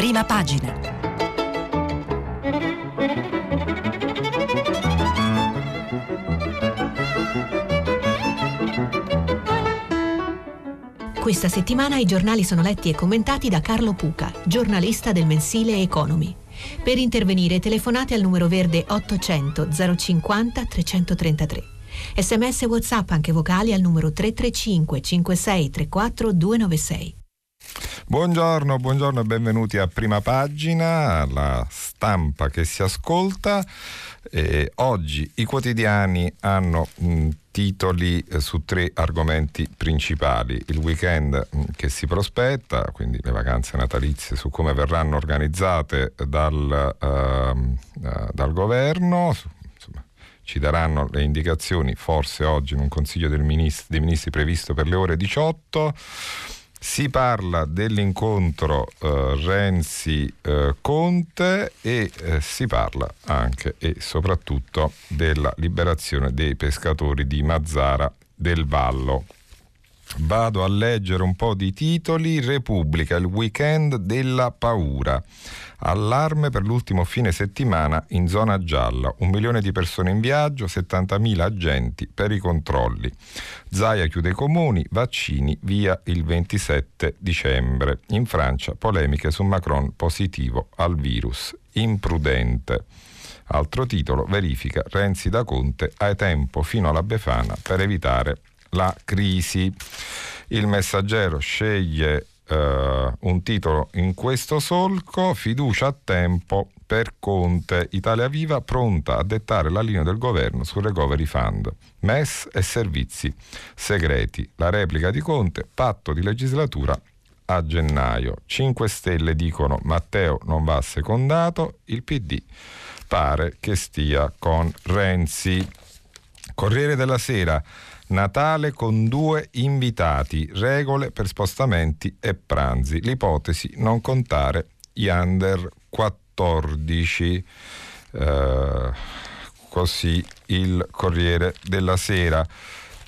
Prima pagina. Questa settimana i giornali sono letti e commentati da Carlo Puca, giornalista del mensile Economy. Per intervenire telefonate al numero verde 800 050 333. Sms WhatsApp anche vocali al numero 335 5634 296. Buongiorno, buongiorno e benvenuti a Prima Pagina, la stampa che si ascolta. Eh, oggi i quotidiani hanno mh, titoli eh, su tre argomenti principali. Il weekend mh, che si prospetta, quindi le vacanze natalizie, su come verranno organizzate dal, uh, uh, dal governo. Ci daranno le indicazioni forse oggi in un consiglio ministro, dei ministri previsto per le ore 18 si parla dell'incontro eh, Renzi-Conte eh, e eh, si parla anche e soprattutto della liberazione dei pescatori di Mazzara del Vallo. Vado a leggere un po' di titoli. Repubblica, il weekend della paura. Allarme per l'ultimo fine settimana in zona gialla. Un milione di persone in viaggio, 70.000 agenti per i controlli. Zaia chiude i comuni, vaccini via il 27 dicembre. In Francia polemiche su Macron positivo al virus. Imprudente. Altro titolo, verifica Renzi da Conte, hai tempo fino alla Befana per evitare la crisi. Il messaggero sceglie Uh, un titolo in questo solco, fiducia a tempo per Conte, Italia Viva pronta a dettare la linea del governo sul recovery fund, MES e servizi segreti, la replica di Conte, patto di legislatura a gennaio. 5 Stelle dicono Matteo non va secondato, il PD pare che stia con Renzi. Corriere della Sera Natale con due invitati, regole per spostamenti e pranzi. L'ipotesi non contare gli under 14. Eh, così il Corriere della Sera.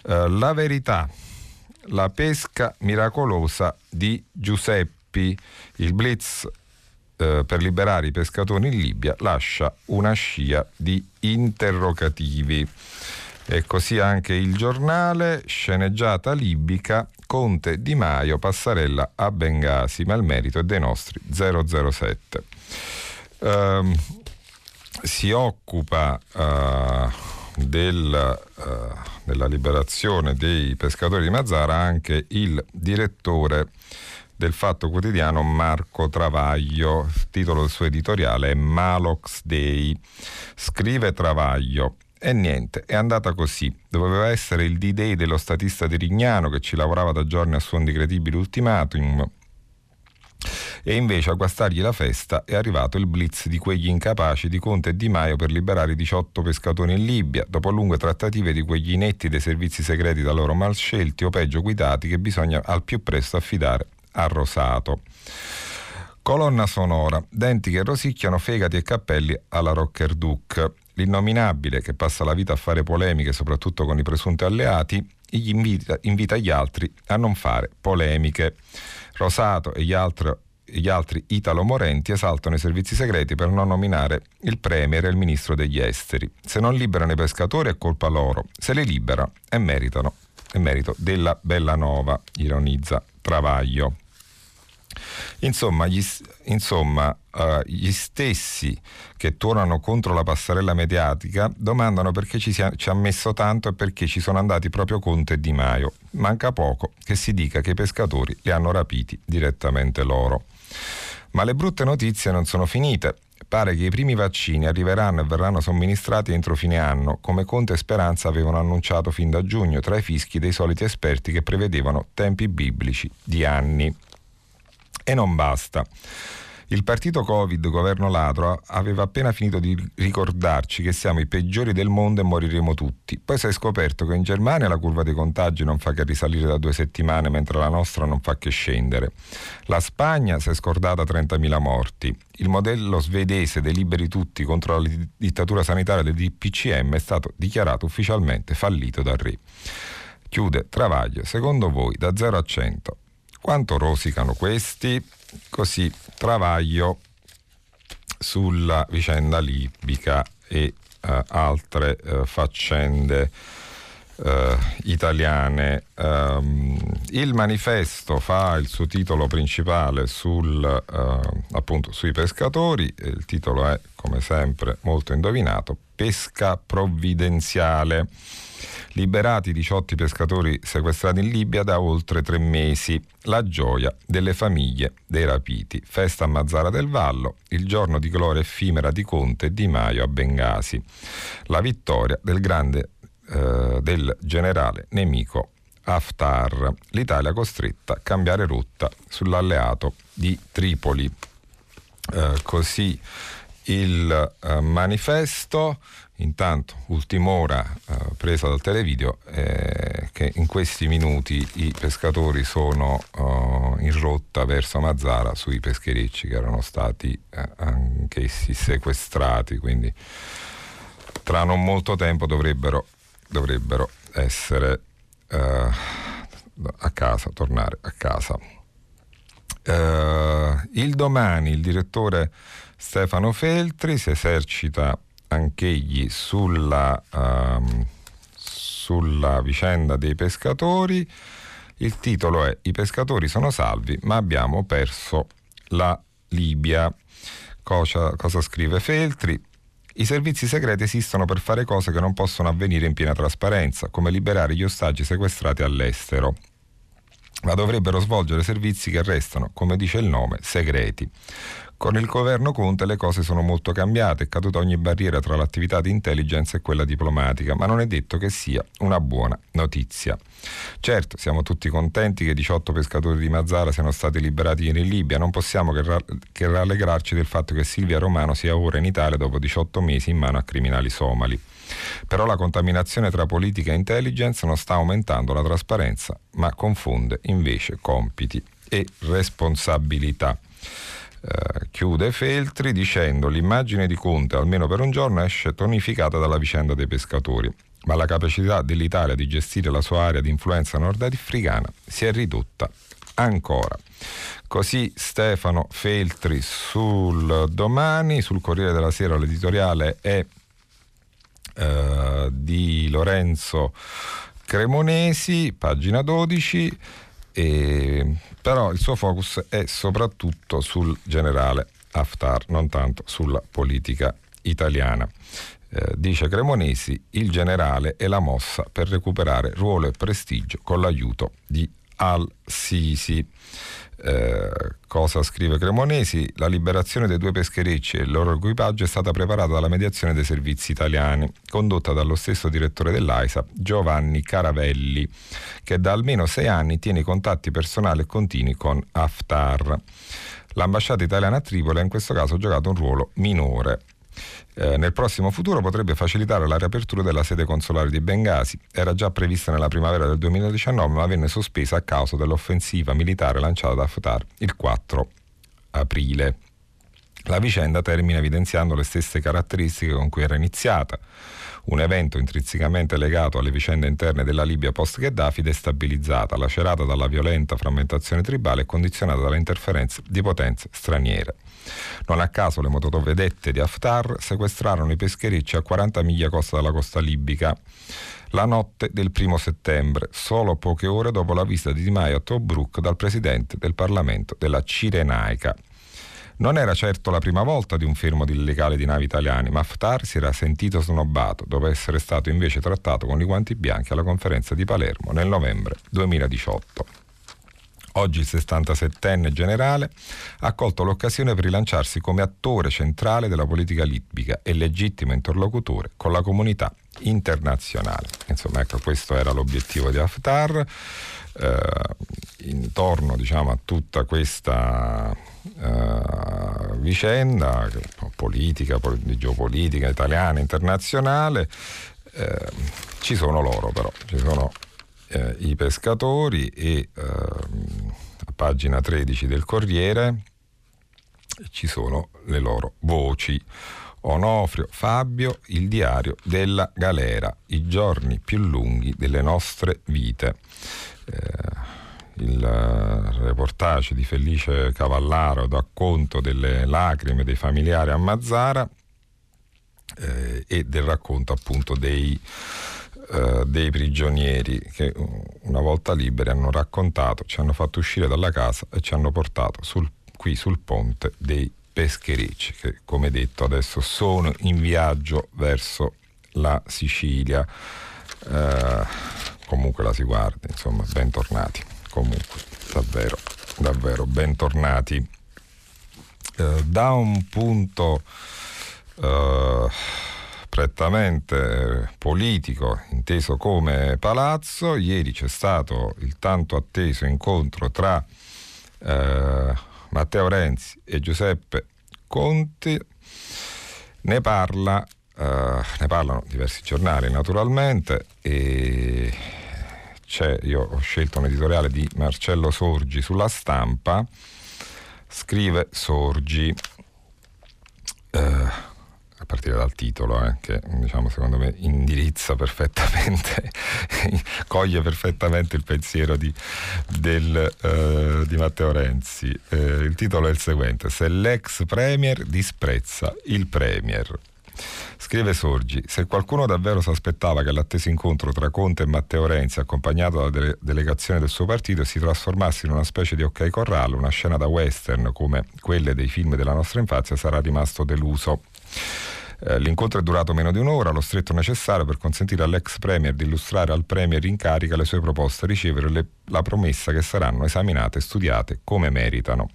Eh, la verità, la pesca miracolosa di Giuseppi, il blitz eh, per liberare i pescatori in Libia lascia una scia di interrogativi. E così anche il giornale, sceneggiata libica, Conte Di Maio, passarella a Bengasi, ma il merito è dei nostri 007. Um, ehm, si occupa uh, del, uh, della liberazione dei pescatori di Mazzara anche il direttore del Fatto Quotidiano Marco Travaglio. Il titolo del suo editoriale è Malox Day. Scrive Travaglio. E niente, è andata così. Doveva essere il D-Day dello statista di Rignano che ci lavorava da giorni a suon di credibile ultimatum. E invece a guastargli la festa è arrivato il blitz di quegli incapaci di Conte e Di Maio per liberare i 18 pescatori in Libia, dopo lunghe trattative di quegli inetti dei servizi segreti da loro mal scelti o peggio guidati che bisogna al più presto affidare a Rosato. Colonna sonora, denti che rosicchiano, fegati e cappelli alla Rocker Duke. L'innominabile, che passa la vita a fare polemiche soprattutto con i presunti alleati, gli invita, invita gli altri a non fare polemiche. Rosato e gli altri gli altri Italo Morenti esaltano i servizi segreti per non nominare il Premier e il Ministro degli Esteri. Se non liberano i pescatori è colpa loro, se li liberano è, meritano, è merito della Bella Nova, ironizza Travaglio. Insomma, gli, insomma uh, gli stessi che tornano contro la passarella mediatica domandano perché ci, sia, ci, ha messo tanto e perché ci sono andati proprio Conte e Di Maio. Manca poco che si dica che i pescatori li hanno rapiti direttamente loro. Ma le brutte notizie non sono finite. Pare che i primi vaccini arriveranno e verranno somministrati entro fine anno, come Conte e Speranza avevano annunciato fin da giugno, tra i fischi dei soliti esperti che prevedevano tempi biblici di anni. E non basta. Il partito Covid, governo ladro, aveva appena finito di ricordarci che siamo i peggiori del mondo e moriremo tutti. Poi si è scoperto che in Germania la curva dei contagi non fa che risalire da due settimane, mentre la nostra non fa che scendere. La Spagna si è scordata 30.000 morti. Il modello svedese dei liberi tutti contro la dittatura sanitaria del DPCM è stato dichiarato ufficialmente fallito dal re. Chiude Travaglio. Secondo voi, da 0 a 100, Quanto rosicano questi? Così travaglio sulla vicenda libica e eh, altre eh, faccende eh, italiane. Um, il manifesto fa il suo titolo principale sul, uh, appunto, sui pescatori, il titolo è come sempre molto indovinato, Pesca provvidenziale. Liberati 18 pescatori sequestrati in Libia da oltre tre mesi. La gioia delle famiglie dei rapiti. Festa a Mazzara del Vallo, il giorno di gloria effimera di Conte e Di Maio a Bengasi. La vittoria del grande eh, del generale nemico Haftar. L'Italia costretta a cambiare rotta sull'alleato di Tripoli. Eh, così il eh, manifesto. Intanto, ultim'ora eh, presa dal televideo, eh, che in questi minuti i pescatori sono eh, in rotta verso Mazzara sui pescherecci che erano stati eh, anch'essi sequestrati, quindi tra non molto tempo dovrebbero, dovrebbero essere eh, a casa, tornare a casa. il domani il direttore Stefano Feltri si esercita anch'egli sulla, um, sulla vicenda dei pescatori. Il titolo è I pescatori sono salvi, ma abbiamo perso la Libia. Cosa, cosa scrive Feltri? I servizi segreti esistono per fare cose che non possono avvenire in piena trasparenza, come liberare gli ostaggi sequestrati all'estero ma dovrebbero svolgere servizi che restano, come dice il nome, segreti. Con il governo Conte le cose sono molto cambiate, è caduta ogni barriera tra l'attività di intelligence e quella diplomatica, ma non è detto che sia una buona notizia. Certo, siamo tutti contenti che 18 pescatori di Mazzara siano stati liberati in Libia, non possiamo che rallegrarci del fatto che Silvia Romano sia ora in Italia dopo 18 mesi in mano a criminali somali. Però la contaminazione tra politica e intelligence non sta aumentando la trasparenza, ma confonde invece compiti e responsabilità. Eh, chiude Feltri dicendo l'immagine di Conte almeno per un giorno esce tonificata dalla vicenda dei pescatori, ma la capacità dell'Italia di gestire la sua area di influenza nordafricana si è ridotta ancora. Così Stefano Feltri sul domani, sul Corriere della Sera l'editoriale è eh, di Lorenzo Cremonesi, pagina 12. E, però il suo focus è soprattutto sul generale Haftar, non tanto sulla politica italiana. Eh, dice Cremonesi, il generale è la mossa per recuperare ruolo e prestigio con l'aiuto di Al-Sisi. Eh, cosa scrive Cremonesi? La liberazione dei due pescherecci e il loro equipaggio è stata preparata dalla mediazione dei servizi italiani, condotta dallo stesso direttore dell'AISA, Giovanni Caravelli, che da almeno sei anni tiene contatti personali e continui con Haftar. L'ambasciata italiana a Tripoli ha in questo caso giocato un ruolo minore. Eh, nel prossimo futuro potrebbe facilitare la riapertura della sede consolare di Bengasi. Era già prevista nella primavera del 2019 ma venne sospesa a causa dell'offensiva militare lanciata da Haftar il 4 aprile. La vicenda termina evidenziando le stesse caratteristiche con cui era iniziata. Un evento intrinsecamente legato alle vicende interne della Libia post-Gheddafi destabilizzata, lacerata dalla violenta frammentazione tribale e condizionata dalle interferenze di potenze straniere. Non a caso le motovedette di Haftar sequestrarono i pescherecci a 40 miglia costa dalla costa libica la notte del primo settembre, solo poche ore dopo la visita di Di Maio a Tobruk dal presidente del Parlamento della Cirenaica. Non era certo la prima volta di un fermo illegale di navi italiane, ma Haftar si era sentito snobbato dopo essere stato invece trattato con i guanti bianchi alla conferenza di Palermo nel novembre 2018. Oggi il 67enne generale ha colto l'occasione per rilanciarsi come attore centrale della politica libica e legittimo interlocutore con la comunità internazionale. Insomma, ecco, questo era l'obiettivo di Haftar. Eh, intorno diciamo, a tutta questa eh, vicenda politica, di geopolitica italiana, internazionale, eh, ci sono loro però, ci sono eh, i pescatori e ehm, a pagina 13 del Corriere ci sono le loro voci. Onofrio Fabio, il diario della galera, i giorni più lunghi delle nostre vite. Eh, il reportage di Felice Cavallaro da conto delle lacrime dei familiari a Mazzara eh, e del racconto appunto dei, eh, dei prigionieri che una volta liberi hanno raccontato, ci hanno fatto uscire dalla casa e ci hanno portato sul, qui sul ponte dei pescherecci che come detto adesso sono in viaggio verso la Sicilia. Eh, comunque la si guardi, insomma, bentornati. Comunque, davvero, davvero, bentornati. Eh, da un punto eh, prettamente politico, inteso come palazzo, ieri c'è stato il tanto atteso incontro tra eh, Matteo Renzi e Giuseppe Conti. Ne parla Uh, ne parlano diversi giornali naturalmente e io ho scelto un editoriale di Marcello Sorgi sulla stampa, scrive Sorgi, uh, a partire dal titolo, eh, che diciamo, secondo me indirizza perfettamente, coglie perfettamente il pensiero di, del, uh, di Matteo Renzi. il titolo è il seguente, se l'ex Premier disprezza il Premier. Scrive Sorgi, se qualcuno davvero si aspettava che l'atteso incontro tra Conte e Matteo Renzi, accompagnato dalla dele- delegazione del suo partito, si trasformasse in una specie di ok corrallo, una scena da western come quelle dei film della nostra infanzia, sarà rimasto deluso. Eh, l'incontro è durato meno di un'ora, lo stretto necessario per consentire all'ex Premier di illustrare al Premier in carica le sue proposte ricevere le, la promessa che saranno esaminate e studiate come meritano.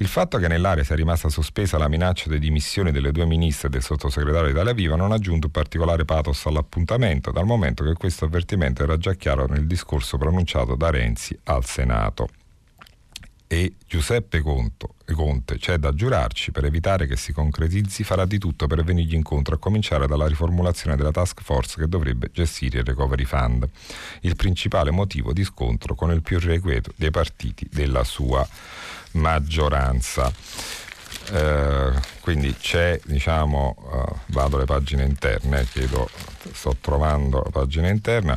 Il fatto che nell'area sia rimasta sospesa la minaccia di dimissioni delle due ministre e del sottosegretario Italia Viva non ha aggiunto particolare pathos all'appuntamento, dal momento che questo avvertimento era già chiaro nel discorso pronunciato da Renzi al Senato. E Giuseppe Conto, Conte, c'è da giurarci, per evitare che si concretizzi, farà di tutto per venirgli incontro, a cominciare dalla riformulazione della task force che dovrebbe gestire il recovery fund, il principale motivo di scontro con il più irrequieto dei partiti della sua maggioranza. Eh, quindi c'è, diciamo, uh, vado alle pagine interne, chiedo, sto trovando la pagina interna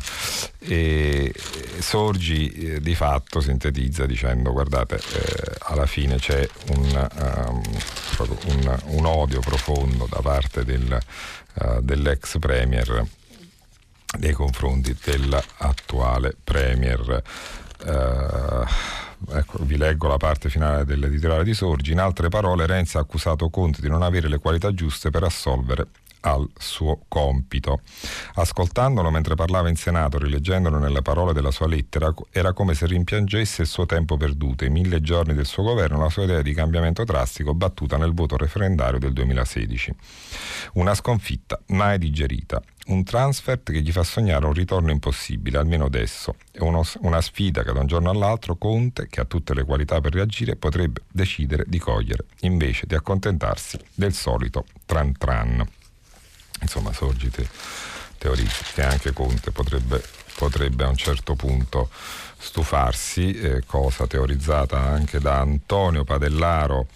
e Sorgi eh, di fatto sintetizza dicendo guardate eh, alla fine c'è un, um, un, un, odio profondo da parte del, uh, dell'ex premier nei confronti dell'attuale premier. Uh, ecco, vi leggo la parte finale dell'editoriale di Sorgi. In altre parole, Renzi ha accusato Conte di non avere le qualità giuste per assolvere al suo compito. Ascoltandolo mentre parlava in Senato, rileggendolo nelle parole della sua lettera, era come se rimpiangesse il suo tempo perduto, i mille giorni del suo governo, la sua idea di cambiamento drastico battuta nel voto referendario del 2016. Una sconfitta mai digerita, un transfert che gli fa sognare un ritorno impossibile, almeno adesso, e uno, una sfida che da un giorno all'altro Conte, che ha tutte le qualità per reagire, potrebbe decidere di cogliere, invece di accontentarsi del solito tran tran. Insomma, sorgite teorizza che anche Conte potrebbe, potrebbe, a un certo punto stufarsi, eh, cosa teorizzata anche da Antonio Padellaro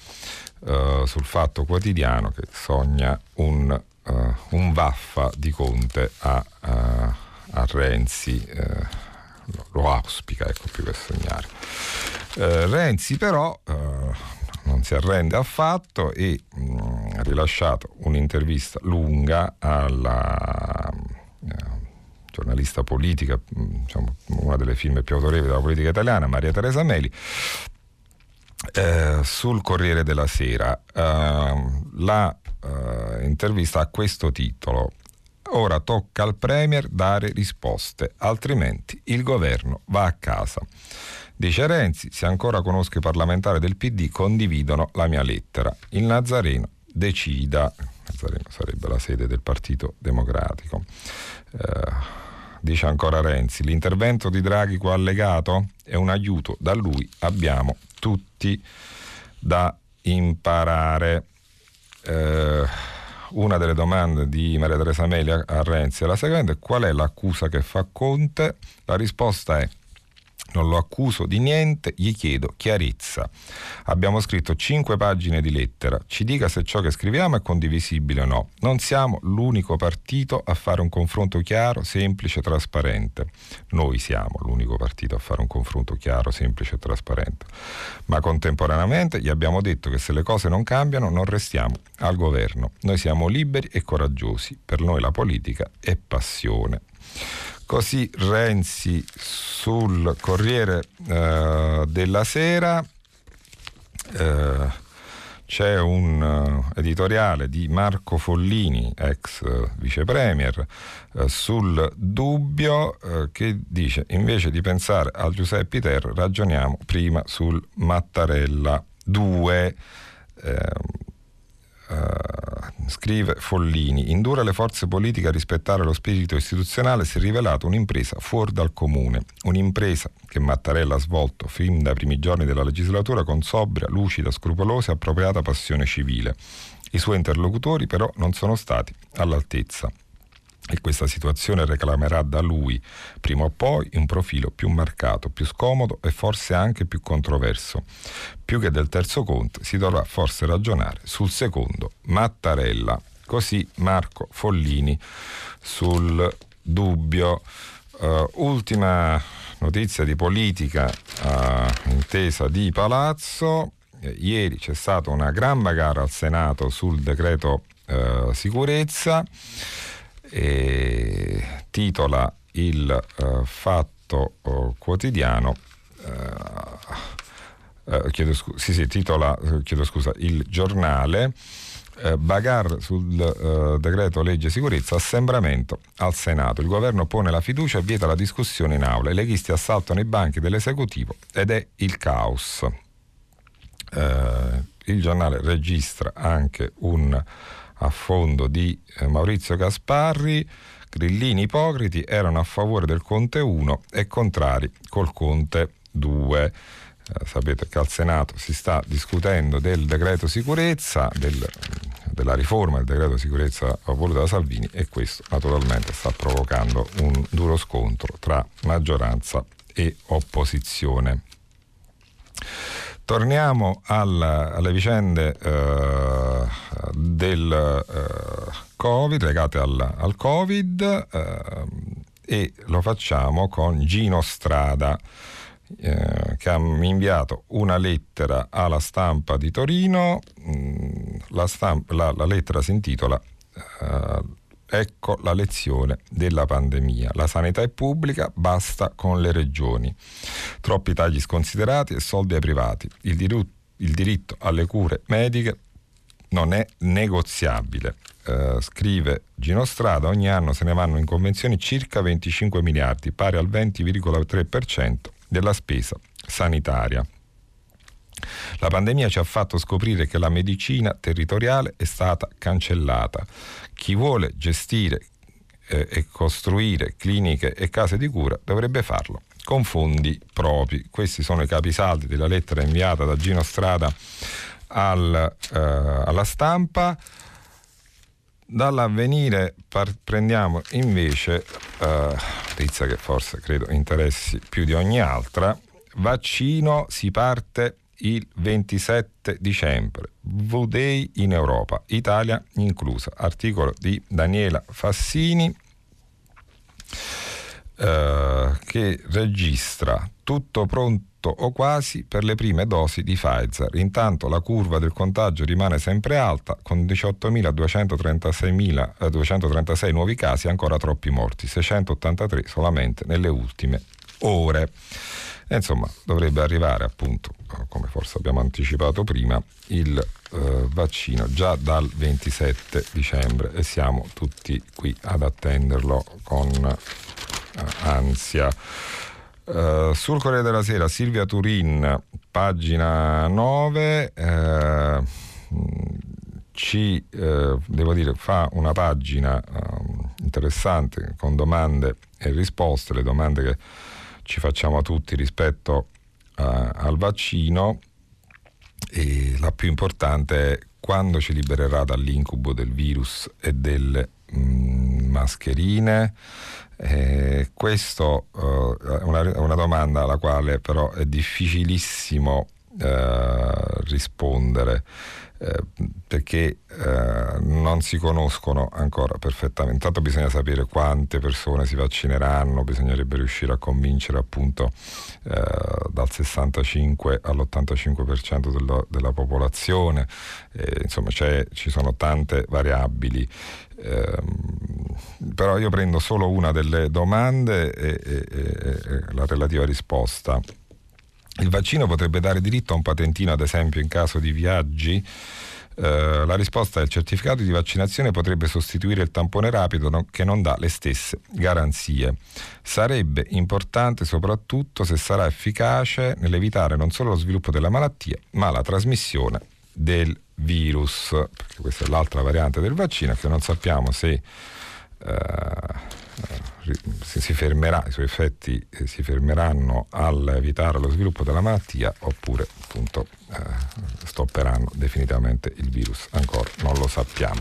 eh, sul Fatto Quotidiano, che sogna un uh, un vaffa di Conte a, uh, a Renzi, uh, lo auspica, ecco più che sognare. Renzi però non si arrende affatto e mh, mm, ha rilasciato un'intervista lunga alla giornalista politica, diciamo, una delle firme più autorevoli della politica italiana, Maria Teresa Meli, eh, sul Corriere della Sera. Eh, la eh, intervista a questo titolo. Ora tocca al Premier dare risposte, altrimenti il governo va a casa. Dice Renzi, se ancora conosco i parlamentari del PD, condividono la mia lettera. Il Nazareno decida, Nazareno sarebbe la sede del Partito Democratico. Eh, dice ancora Renzi, l'intervento di Draghi qua allegato è un aiuto, da lui abbiamo tutti da imparare eh, una delle domande di Maria Teresa Meli a, Renzi è la seguente, qual è l'accusa che fa Conte? La risposta è Non lo accuso di niente, gli chiedo chiarezza. Abbiamo scritto cinque pagine di lettera. Ci dica se ciò che scriviamo è condivisibile o no. Non siamo l'unico partito a fare un confronto chiaro, semplice, trasparente. Noi siamo l'unico partito a fare un confronto chiaro, semplice e trasparente. Ma contemporaneamente gli abbiamo detto che se le cose non cambiano non restiamo al governo. Noi siamo liberi e coraggiosi. Per noi la politica è passione. Così Renzi sul Corriere eh, della Sera eh, c'è un uh, editoriale di Marco Follini, ex uh, vice premier, uh, sul dubbio che dice invece di pensare al Giuseppe Ter ragioniamo prima sul Mattarella 2. Uh, scrive Follini, indurre le forze politiche a rispettare lo spirito istituzionale si è rivelato un'impresa fuori dal comune, un'impresa che Mattarella ha svolto fin dai primi giorni della legislatura con sobria, lucida, scrupolosa e appropriata passione civile. I suoi interlocutori però non sono stati all'altezza e questa situazione reclamerà da lui prima o poi un profilo più marcato, più scomodo e forse anche più controverso. Più che del terzo conto si dovrà forse ragionare sul secondo, Mattarella. Così Marco Follini sul dubbio. Uh, ultima notizia di politica uh, intesa di Palazzo. Ieri c'è stata una gran bagarre al Senato sul decreto uh, sicurezza e titola il uh, fatto uh, quotidiano uh, chiedo, scu- sì, sì, titola, chiedo scusa, il giornale Bagar sul decreto legge sicurezza, assembramento al Senato. Il governo pone la fiducia e vieta la discussione in aula. I leghisti assaltano i banchi dell'esecutivo ed è il caos. il giornale registra anche un a fondo di eh, Maurizio Gasparri, grillini ipocriti erano a favore del Conte 1 e contrari col Conte 2. Eh, sapete che al Senato si sta discutendo del decreto sicurezza, del, della riforma del decreto sicurezza voluta da Salvini e questo naturalmente sta provocando un duro scontro tra maggioranza e opposizione. Torniamo al, alle vicende eh, del eh, Covid, legate al, al Covid eh, e lo facciamo con Gino Strada eh, che ha inviato una lettera alla stampa di Torino, mm, la, stampa, la, la, lettera si intitola eh, Ecco la lezione della pandemia. La sanità è pubblica, basta con le regioni. Troppi tagli sconsiderati e soldi ai privati. Il, diru- il diritto alle cure mediche non è negoziabile. Uh, scrive Gino Strada, ogni anno se ne vanno in convenzioni circa 25 miliardi, pari al 20,3% della spesa sanitaria. La pandemia ci ha fatto scoprire che la medicina territoriale è stata cancellata. Chi vuole gestire eh, e costruire cliniche e case di cura dovrebbe farlo con fondi propri. Questi sono i capisaldi della lettera inviata da Gino Strada al, eh, alla stampa. Dall'avvenire par- prendiamo invece eh, notizia che forse credo interessi più di ogni altra. Vaccino si parte il 27 dicembre. V-Day in Europa, Italia inclusa. Articolo di Daniela Fassini eh, che registra tutto pronto o quasi per le prime dosi di Pfizer. Intanto la curva del contagio rimane sempre alta con 18.236 eh, nuovi casi e ancora troppi morti, 683 solamente nelle ultime ore. E insomma, dovrebbe arrivare appunto, come forse abbiamo anticipato prima, il eh, vaccino già dal 27 dicembre e siamo tutti qui ad attenderlo con eh, ansia. Uh, sul Corriere della Sera Silvia Turin, pagina 9, eh, ci eh, devo dire fa una pagina eh, interessante con domande e risposte, le domande che ci facciamo tutti rispetto a, al vaccino e la più importante è quando ci libererà dall'incubo del virus e delle mh, mm, mascherine Eh, questo eh, è una, una, domanda alla quale però è difficilissimo eh, rispondere. Perché eh, non si conoscono ancora perfettamente. Intanto bisogna sapere quante persone si vaccineranno, bisognerebbe riuscire a convincere appunto eh, dal 65 all'85% della, della popolazione, insomma ci sono tante variabili. Ehm, però io prendo solo una delle domande e, e, e la relativa risposta. Il vaccino potrebbe dare diritto a un patentino, ad esempio, in caso di viaggi? Eh, la risposta è il certificato di vaccinazione potrebbe sostituire il tampone rapido no, che non dà le stesse garanzie. Sarebbe importante soprattutto se sarà efficace nell'evitare non solo lo sviluppo della malattia, ma la trasmissione del virus, perché questa è l'altra variante del vaccino che non sappiamo se eh, si fermerà, i suoi effetti eh, si fermeranno all'evitare lo sviluppo della malattia oppure appunto eh, stopperanno definitivamente il virus, ancora non lo sappiamo.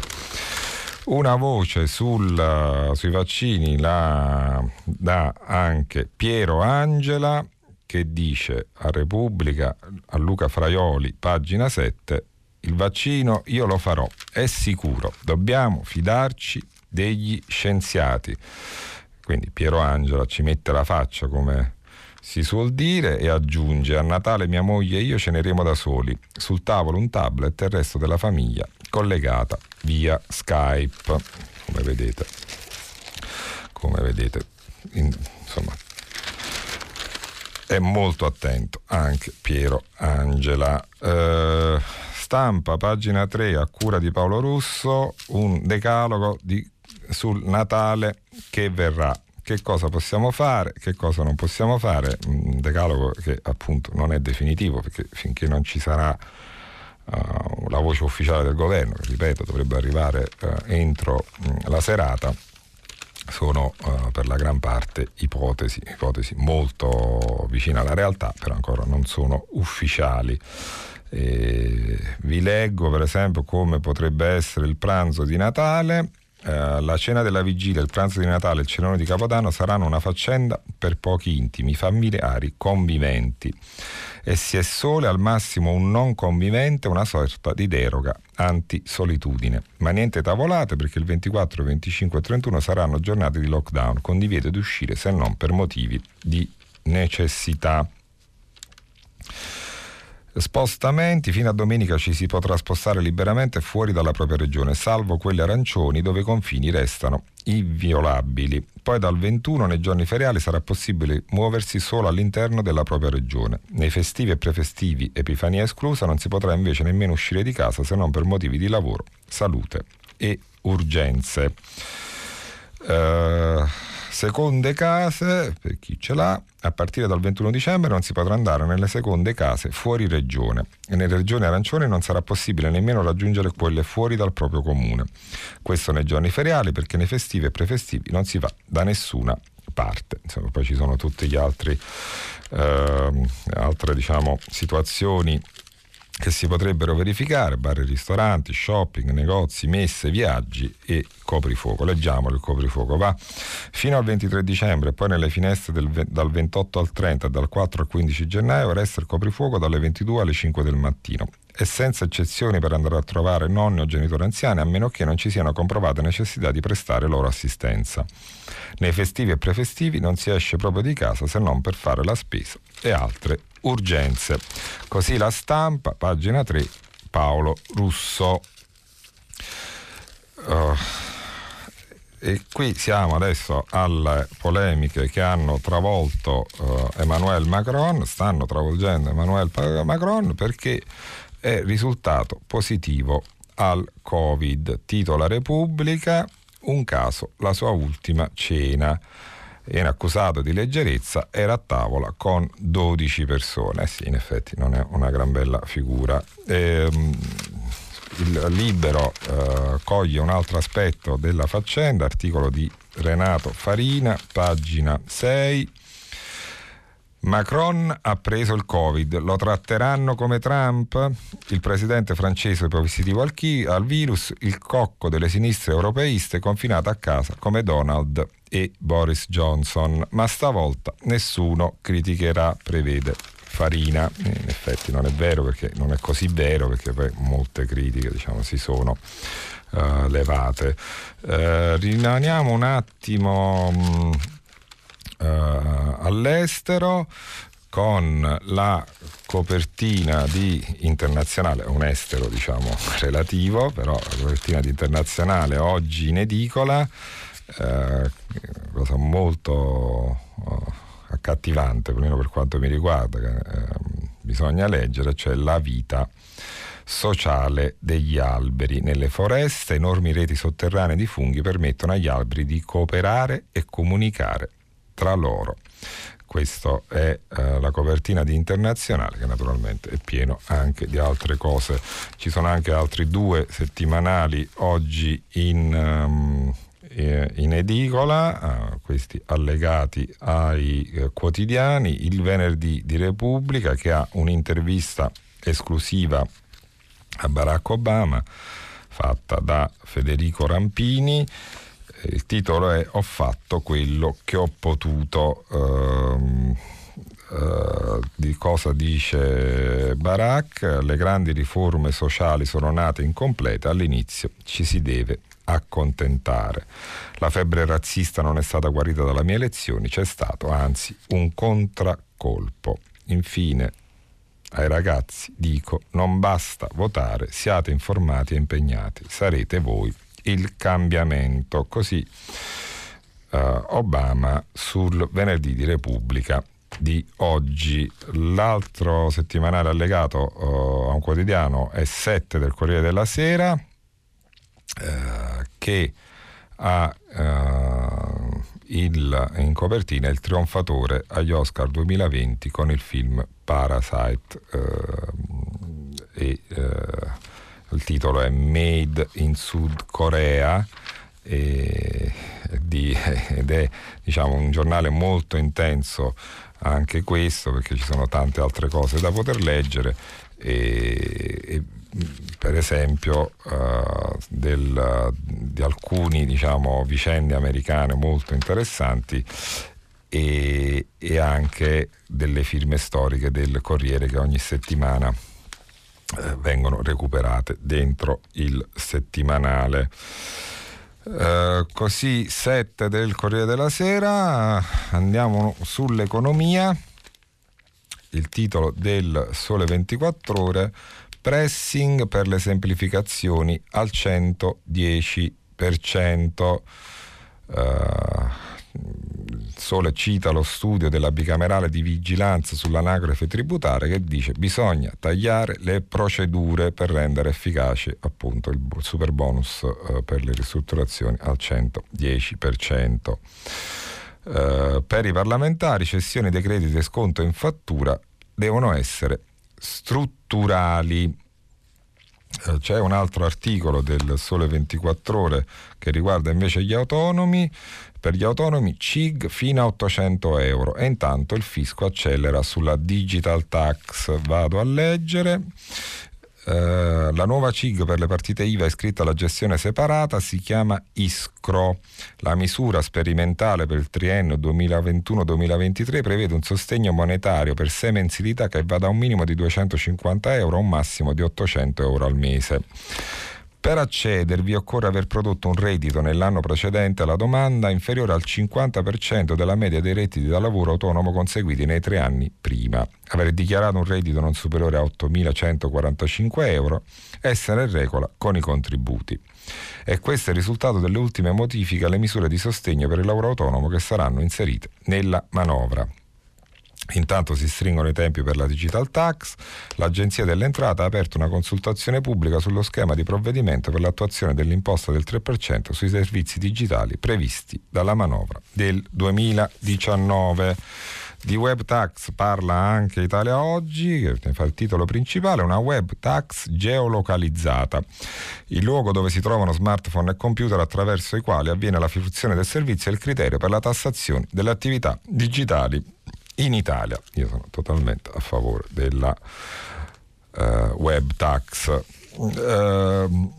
Una voce sul, sui vaccini la dà anche Piero Angela che dice a Repubblica, a Luca Fraioli, pagina 7, il vaccino io lo farò, è sicuro, dobbiamo fidarci degli scienziati. Quindi Piero Angela ci mette la faccia come si suol dire e aggiunge a Natale mia moglie e io ceneremo da soli, sul tavolo un tablet e il resto della famiglia collegata via Skype, come vedete. Come vedete, in, insomma, è molto attento anche Piero Angela. Eh, stampa, pagina 3, a cura di Paolo Russo, un decalogo di sul Natale che verrà. Che cosa possiamo fare, che cosa non possiamo fare? Un decalogo che appunto non è definitivo perché finché non ci sarà uh, la voce ufficiale del governo, ripeto dovrebbe arrivare uh, entro uh, la serata, sono uh, per la gran parte ipotesi, ipotesi molto vicine alla realtà, però ancora non sono ufficiali. E vi leggo per esempio come potrebbe essere il pranzo di Natale eh, la cena della vigilia, il pranzo di Natale il cenone di Capodanno saranno una faccenda per pochi intimi, familiari, conviventi e si è sole al massimo un non convivente, una sorta di deroga anti-solitudine. Ma niente tavolate perché il 24, 25 e 31 saranno giornate di lockdown, con divieto di uscire se non per motivi di necessità. Spostamenti, fino a domenica ci si potrà spostare liberamente fuori dalla propria regione, salvo quelle arancioni dove i confini restano inviolabili. Poi dal 21 nei giorni feriali sarà possibile muoversi solo all'interno della propria regione. Nei festivi e prefestivi, Epifania esclusa, non si potrà invece nemmeno uscire di casa se non per motivi di lavoro, salute e urgenze. Uh, seconde case, per chi ce l'ha, a partire dal 21 dicembre non si potrà andare nelle seconde case fuori regione e nelle regioni arancioni non sarà possibile nemmeno raggiungere quelle fuori dal proprio comune. Questo nei giorni feriali perché nei festivi e prefestivi non si va da nessuna parte. Insomma, poi ci sono tutte le eh, altre diciamo, situazioni che si potrebbero verificare, bar e ristoranti, shopping, negozi, messe, viaggi e coprifuoco. Leggiamolo il coprifuoco. Va fino al 23 dicembre e poi nelle finestre del, dal 28 al 30 e dal 4 al 15 gennaio resta il coprifuoco dalle 22 alle 5 del mattino e senza eccezioni per andare a trovare nonni o genitori anziani a meno che non ci siano comprovate necessità di prestare loro assistenza. Nei festivi e prefestivi non si esce proprio di casa se non per fare la spesa e altre urgenze. Così la stampa, pagina 3, Paolo Russo. Uh, e qui siamo adesso alle polemiche che hanno travolto uh, Emmanuel Macron, stanno travolgendo Emmanuel Macron perché è risultato positivo al Covid. Titola Repubblica, un caso, la sua ultima cena viene accusato di leggerezza, era a tavola con 12 persone. Eh sì, in effetti non è una gran bella figura. Ehm, il libero eh, coglie un altro aspetto della faccenda, articolo di Renato Farina, pagina 6. Macron ha preso il Covid, lo tratteranno come Trump? Il presidente francese positivo al, chi, al virus, il cocco delle sinistre europeiste confinato a casa come Donald e Boris Johnson, ma stavolta nessuno criticherà, prevede Farina. In effetti non è vero perché non è così vero perché poi molte critiche diciamo, si sono uh, levate. Uh, rimaniamo un attimo... Mh, mm, all'estero con la copertina di internazionale, un estero diciamo relativo, però la copertina di internazionale oggi in edicola, eh, cosa molto eh, accattivante, almeno per quanto mi riguarda, eh, bisogna leggere, cioè la vita sociale degli alberi. Nelle foreste enormi reti sotterranee di funghi permettono agli alberi di cooperare e comunicare tra loro. Questa è eh, la copertina di Internazionale che naturalmente è pieno anche di altre cose. Ci sono anche altri due settimanali oggi in, um, in edicola, uh, questi allegati ai uh, quotidiani. Il venerdì di Repubblica che ha un'intervista esclusiva a Barack Obama fatta da Federico Rampini il titolo è Ho fatto quello che ho potuto. Ehm, Uh, di cosa dice Barak, le grandi riforme sociali sono nate incomplete, all'inizio ci si deve accontentare. La febbre razzista non è stata guarita dalle mie elezioni, c'è stato anzi un contraccolpo. Infine, ai ragazzi dico, non basta votare, siate informati e impegnati, sarete voi il cambiamento. Così uh, Obama sul venerdì di Repubblica di oggi. L'altro settimanale allegato uh, a un quotidiano è 7 del Corriere della Sera uh, che ha il, in copertina il trionfatore agli Oscar 2020 con il film Parasite e il titolo è Made in Sud Corea e, di, ed è diciamo, un giornale molto intenso anche questo perché ci sono tante altre cose da poter leggere. E, e per esempio uh, del, di alcuni diciamo, vicende americane molto interessanti e, e anche delle firme storiche del Corriere che ogni settimana eh, vengono recuperate dentro il settimanale. Eh, così 7 del Corriere della Sera, andiamo sull'economia, il titolo del Sole 24 ore, pressing per le semplificazioni al 110%. Uh, Sole cita lo studio della bicamerale di vigilanza sull'anagrafe tributaria che dice bisogna tagliare le procedure per rendere efficace appunto il super bonus eh, per le ristrutturazioni al 110%. Eh, per i parlamentari cessioni dei crediti e sconto in fattura devono essere strutturali. Eh, c'è un altro articolo del Sole 24 ore che riguarda invece gli autonomi per gli autonomi CIG fino a 800 euro e intanto il fisco accelera sulla digital tax. Vado a leggere. Uh, la nuova CIG per le partite IVA iscritte alla gestione separata si chiama ISCRO. La misura sperimentale per il triennio 2021-2023 prevede un sostegno monetario per sei mensilità che va da un minimo di 250 euro a un massimo di 800 euro al mese. Per accedervi occorre aver prodotto un reddito nell'anno precedente alla domanda inferiore al 50% della media dei redditi da lavoro autonomo conseguiti nei tre anni prima, aver dichiarato un reddito non superiore a 8.145 euro, essere in regola con i contributi. E questo è il risultato delle ultime modifiche alle misure di sostegno per il lavoro autonomo che saranno inserite nella manovra. Intanto si stringono i tempi per la digital tax, l'Agenzia delle Entrate ha aperto una consultazione pubblica sullo schema di provvedimento per l'attuazione dell'imposta del 3% sui servizi digitali previsti dalla manovra del 2019. Di web tax parla anche Italia Oggi, che fa il titolo principale, una web tax geolocalizzata, il luogo dove si trovano smartphone e computer attraverso i quali avviene la fruizione del servizio è il criterio per la tassazione delle attività digitali in Italia. Io sono totalmente a favore della uh, web tax. Uh,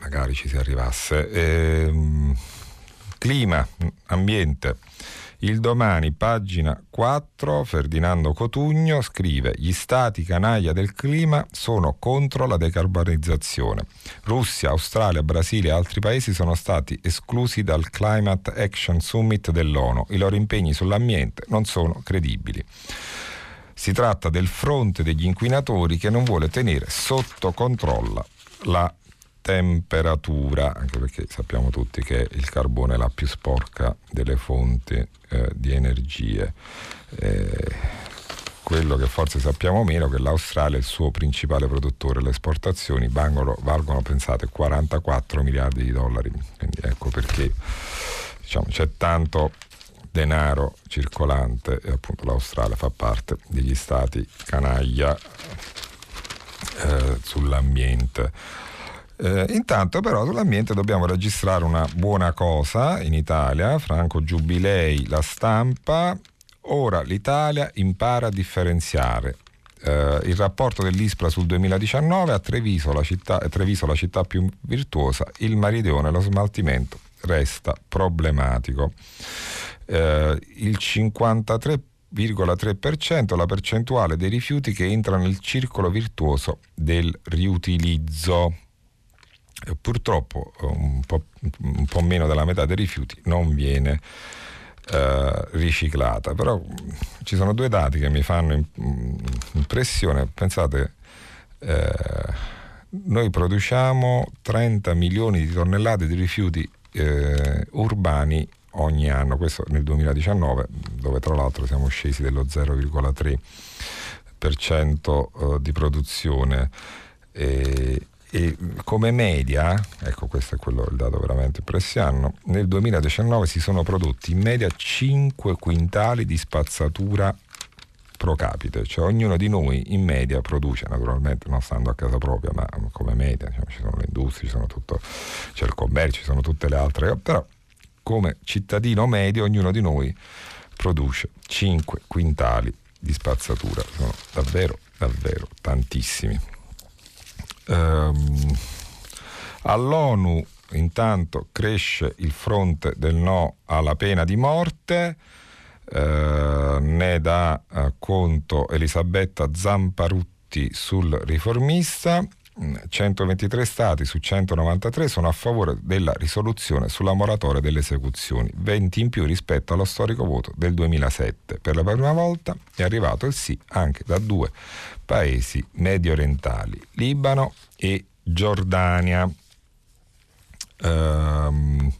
magari ci si arrivasse. Uh, clima, ambiente. Il domani, pagina 4, Ferdinando Cotugno scrive Gli stati canaglia del clima sono contro la decarbonizzazione. Russia, Australia, Brasile e altri paesi sono stati esclusi dal Climate Action Summit dell'ONU. I loro impegni sull'ambiente non sono credibili. Si tratta del fronte degli inquinatori che non vuole tenere sotto controllo la temperatura, anche perché sappiamo tutti che il carbone è la più sporca delle fonti eh, di energie. Eh, quello che forse sappiamo meno è che l'Australia è il suo principale produttore, le esportazioni valgono, valgono pensate, 44 miliardi di dollari. Quindi ecco perché diciamo, c'è tanto denaro circolante e appunto l'Australia fa parte degli stati canaglia eh, sull'ambiente. Eh, intanto però sull'ambiente dobbiamo registrare una buona cosa in Italia, Franco Giubilei, la stampa, ora l'Italia impara a differenziare. Eh, il rapporto dell'ISPRA sul 2019 a Treviso la, città, Treviso, la città più virtuosa, il Maridione, lo smaltimento resta problematico. Eh, il 53,3% la percentuale dei rifiuti che entra nel circolo virtuoso del riutilizzo purtroppo eh, un po', un po', meno della metà dei rifiuti non viene eh, riciclata. Però ci sono due dati che mi fanno impressione. Pensate, eh, noi produciamo 30 milioni di tonnellate di rifiuti eh, urbani ogni anno, questo nel 2019, dove tra l'altro siamo scesi dello 0,3% eh, di produzione. E, e come media, ecco questo è quello, il dato veramente impressionante, nel 2019 si sono prodotti in media 5 quintali di spazzatura pro capite, cioè ognuno di noi in media produce, naturalmente non stando a casa propria, ma come media, diciamo, ci sono le industrie, ci sono tutto, c'è il commercio, ci sono tutte le altre, però come cittadino medio ognuno di noi produce 5 quintali di spazzatura, sono davvero, davvero tantissimi. Ehm, all'ONU intanto cresce il fronte del no alla pena di morte, eh, ne dà eh, conto Elisabetta Zamparutti sul riformista. 123 stati su 193 sono a favore della risoluzione sulla moratoria delle esecuzioni, 20 in più rispetto allo storico voto del 2007. Per la prima volta è arrivato il sì anche da due paesi medio orientali, Libano e Giordania. Um,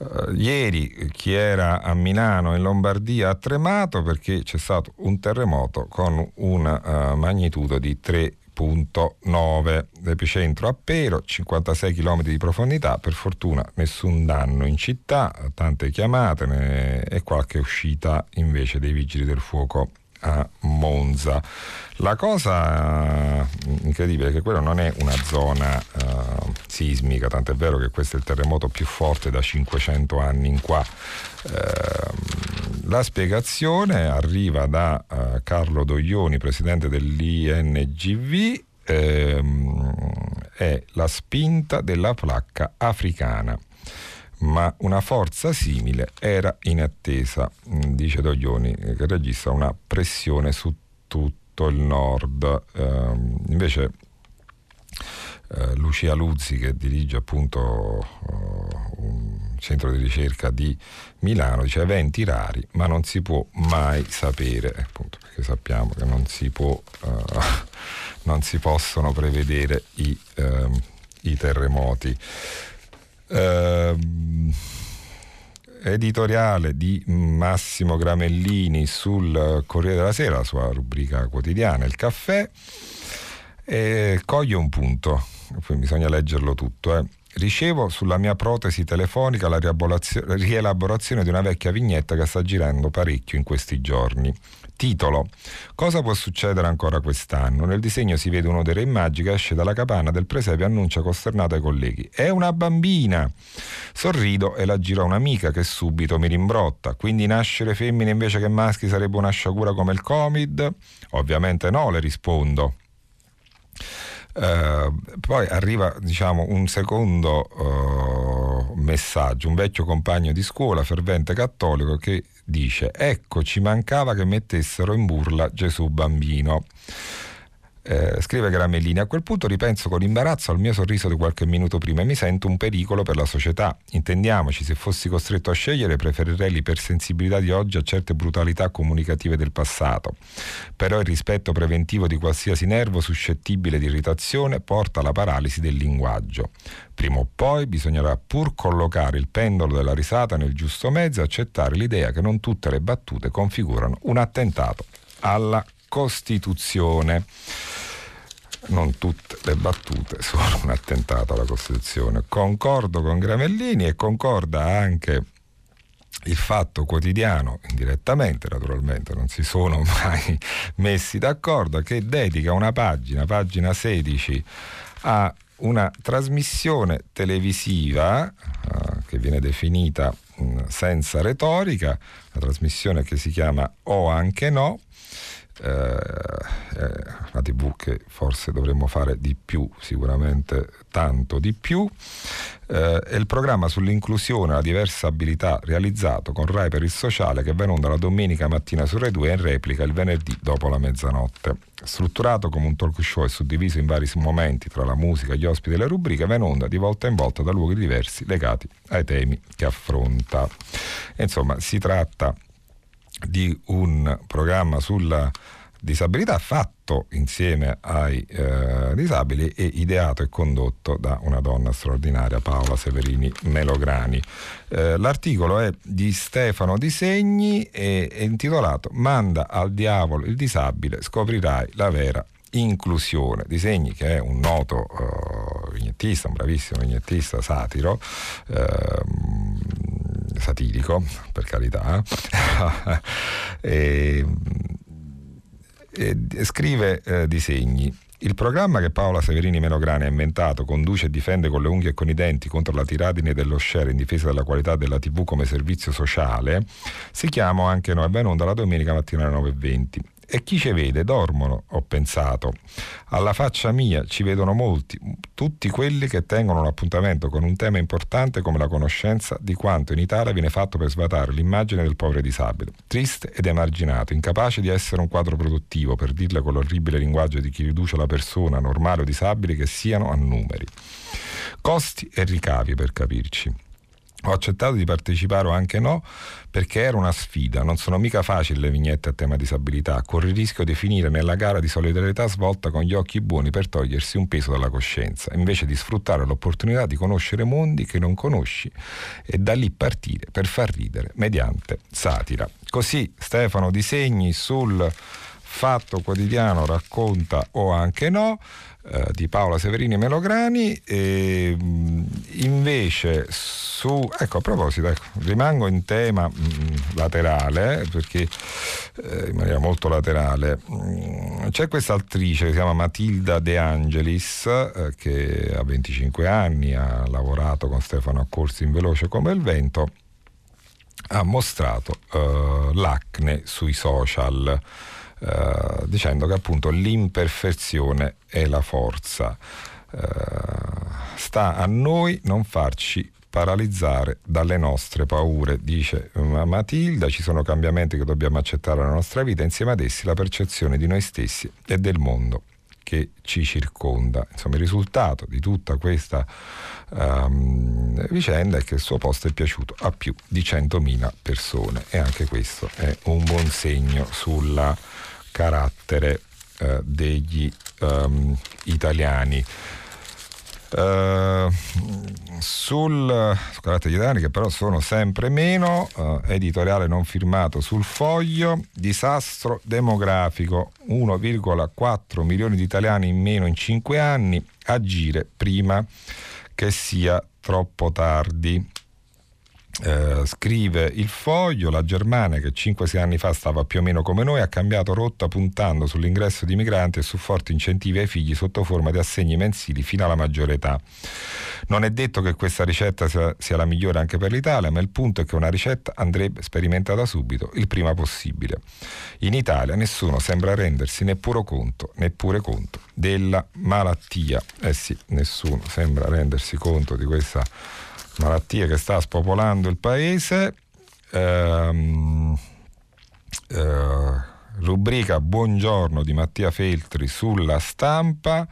Uh, ieri chi era a Milano in Lombardia ha tremato perché c'è stato un terremoto con una uh, magnitudo di 3 6.9, l'epicentro a Pero, 56 km di profondità, per fortuna nessun danno in città, tante chiamate e qualche uscita invece dei vigili del fuoco a Monza. La cosa incredibile è che quella non è una zona uh, sismica, tant'è vero che questo è il terremoto più forte da 500 anni in qua. Uh, la spiegazione arriva da uh, Carlo Doglioni, presidente dell'INGV, ehm, è la spinta della placca africana ma una forza simile era in attesa, mm, dice Doglioni, che registra una pressione su tutto il nord. Eh, invece eh, Lucia Luzzi, che dirige appunto uh, un centro di ricerca di Milano, dice eventi rari, ma non si può mai sapere, appunto perché sappiamo che non si può, uh, non si possono prevedere i, uh, i terremoti. Ehm, editoriale di Massimo Gramellini sul Corriere della Sera, la sua rubrica quotidiana, il caffè, e coglie un punto, poi bisogna leggerlo tutto. Eh. Ricevo sulla mia protesi telefonica la rielaborazione di una vecchia vignetta che sta girando parecchio in questi giorni. Titolo Cosa può succedere ancora quest'anno? Nel disegno si vede uno dei re magi che esce dalla capanna del presepe e annuncia costernato ai colleghi È una bambina! Sorrido e la giro a un'amica che subito mi rimbrotta Quindi nascere femmine invece che maschi sarebbe una sciagura come il Covid? Ovviamente no, le rispondo. Uh, poi arriva diciamo, un secondo uh, messaggio, un vecchio compagno di scuola, fervente cattolico, che dice ecco ci mancava che mettessero in burla Gesù bambino. Eh, scrive Gramellini, a quel punto ripenso con imbarazzo al mio sorriso di qualche minuto prima e mi sento un pericolo per la società. Intendiamoci, se fossi costretto a scegliere preferirei l'ipersensibilità di oggi a certe brutalità comunicative del passato. Però il rispetto preventivo di qualsiasi nervo suscettibile di irritazione porta alla paralisi del linguaggio. Prima o poi bisognerà pur collocare il pendolo della risata nel giusto mezzo e accettare l'idea che non tutte le battute configurano un attentato alla Costituzione. Non tutte le battute sono un attentato alla Costituzione. Concordo con Gramellini e concorda anche il fatto quotidiano, indirettamente naturalmente, non si sono mai messi d'accordo, che dedica una pagina, pagina 16, a una trasmissione televisiva uh, che viene definita mh, senza retorica, una trasmissione che si chiama O anche no, eh, una tv che forse dovremmo fare di più, sicuramente tanto di più, eh, è il programma sull'inclusione e la diversa abilità realizzato con Rai per il sociale che va la domenica mattina su Rai 2 e in replica il venerdì dopo la mezzanotte. Strutturato come un talk show e suddiviso in vari momenti tra la musica, gli ospiti e le rubriche, va in onda di volta in volta da luoghi diversi legati ai temi che affronta. Insomma, si tratta di un programma sulla disabilità fatto insieme ai eh, disabili e ideato e condotto da una donna straordinaria, Paola Severini Melograni. Eh, l'articolo è di Stefano Di Segni e è intitolato Manda al diavolo il disabile, scoprirai la vera inclusione. Disegni che è un noto uh, vignettista, un bravissimo vignettista satiro. Uh, satirico, per carità, e, e, scrive eh, disegni. Il programma che Paola Severini Menograni ha inventato, conduce e difende con le unghie e con i denti contro la tiradine dello share in difesa della qualità della TV come servizio sociale, si chiama anche noi, è onda la domenica mattina alle 9.20 e chi ci vede dormono, ho pensato. Alla faccia mia ci vedono molti, tutti quelli che tengono un appuntamento con un tema importante come la conoscenza di quanto in Italia viene fatto per svatare l'immagine del povero disabile, triste ed emarginato, incapace di essere un quadro produttivo, per dirle con l'orribile linguaggio di chi riduce la persona normale o disabile che siano a numeri. Costi e ricavi per capirci. Ho accettato di partecipare o anche no perché era una sfida, non sono mica facili le vignette a tema disabilità, corri il rischio di finire nella gara di solidarietà svolta con gli occhi buoni per togliersi un peso dalla coscienza, invece di sfruttare l'opportunità di conoscere mondi che non conosci e da lì partire per far ridere mediante satira. Così Stefano Disegni sul Fatto Quotidiano racconta o anche no di Paola Severini Melograni e mm, invece su ecco a proposito ecco, rimango in tema mh, mm, laterale perché eh, in maniera molto laterale mh, mm, c'è questa attrice che si chiama Matilda De Angelis eh, che ha 25 anni ha lavorato con Stefano Accorsi in Veloce come il vento ha mostrato eh, l'acne sui social eh, dicendo che appunto l'imperfezione è la forza. Eh, sta a noi non farci paralizzare dalle nostre paure, dice Matilda, ci sono cambiamenti che dobbiamo accettare nella nostra vita, insieme ad essi la percezione di noi stessi e del mondo che ci circonda. Insomma, il risultato di tutta questa um, vicenda è che il suo posto è piaciuto a più di 100.000 persone e anche questo è un buon segno sulla carattere eh, degli um, italiani. Uh, sul, sul carattere italiani che però sono sempre meno, uh, editoriale non firmato sul foglio, disastro demografico, 1,4 milioni di italiani in meno in 5 anni, agire prima che sia troppo tardi. Eh, scrive il foglio, la Germania che 5-6 anni fa stava più o meno come noi ha cambiato rotta puntando sull'ingresso di migranti e su forti incentivi ai figli sotto forma di assegni mensili fino alla maggiore età. Non è detto che questa ricetta sia, sia la migliore anche per l'Italia, ma il punto è che una ricetta andrebbe sperimentata subito, il prima possibile. In Italia nessuno sembra rendersi neppure conto, neppure conto della malattia. Eh sì, nessuno sembra rendersi conto di questa malattia che sta spopolando il paese. Ehm, eh, rubrica Buongiorno di Mattia Feltri sulla stampa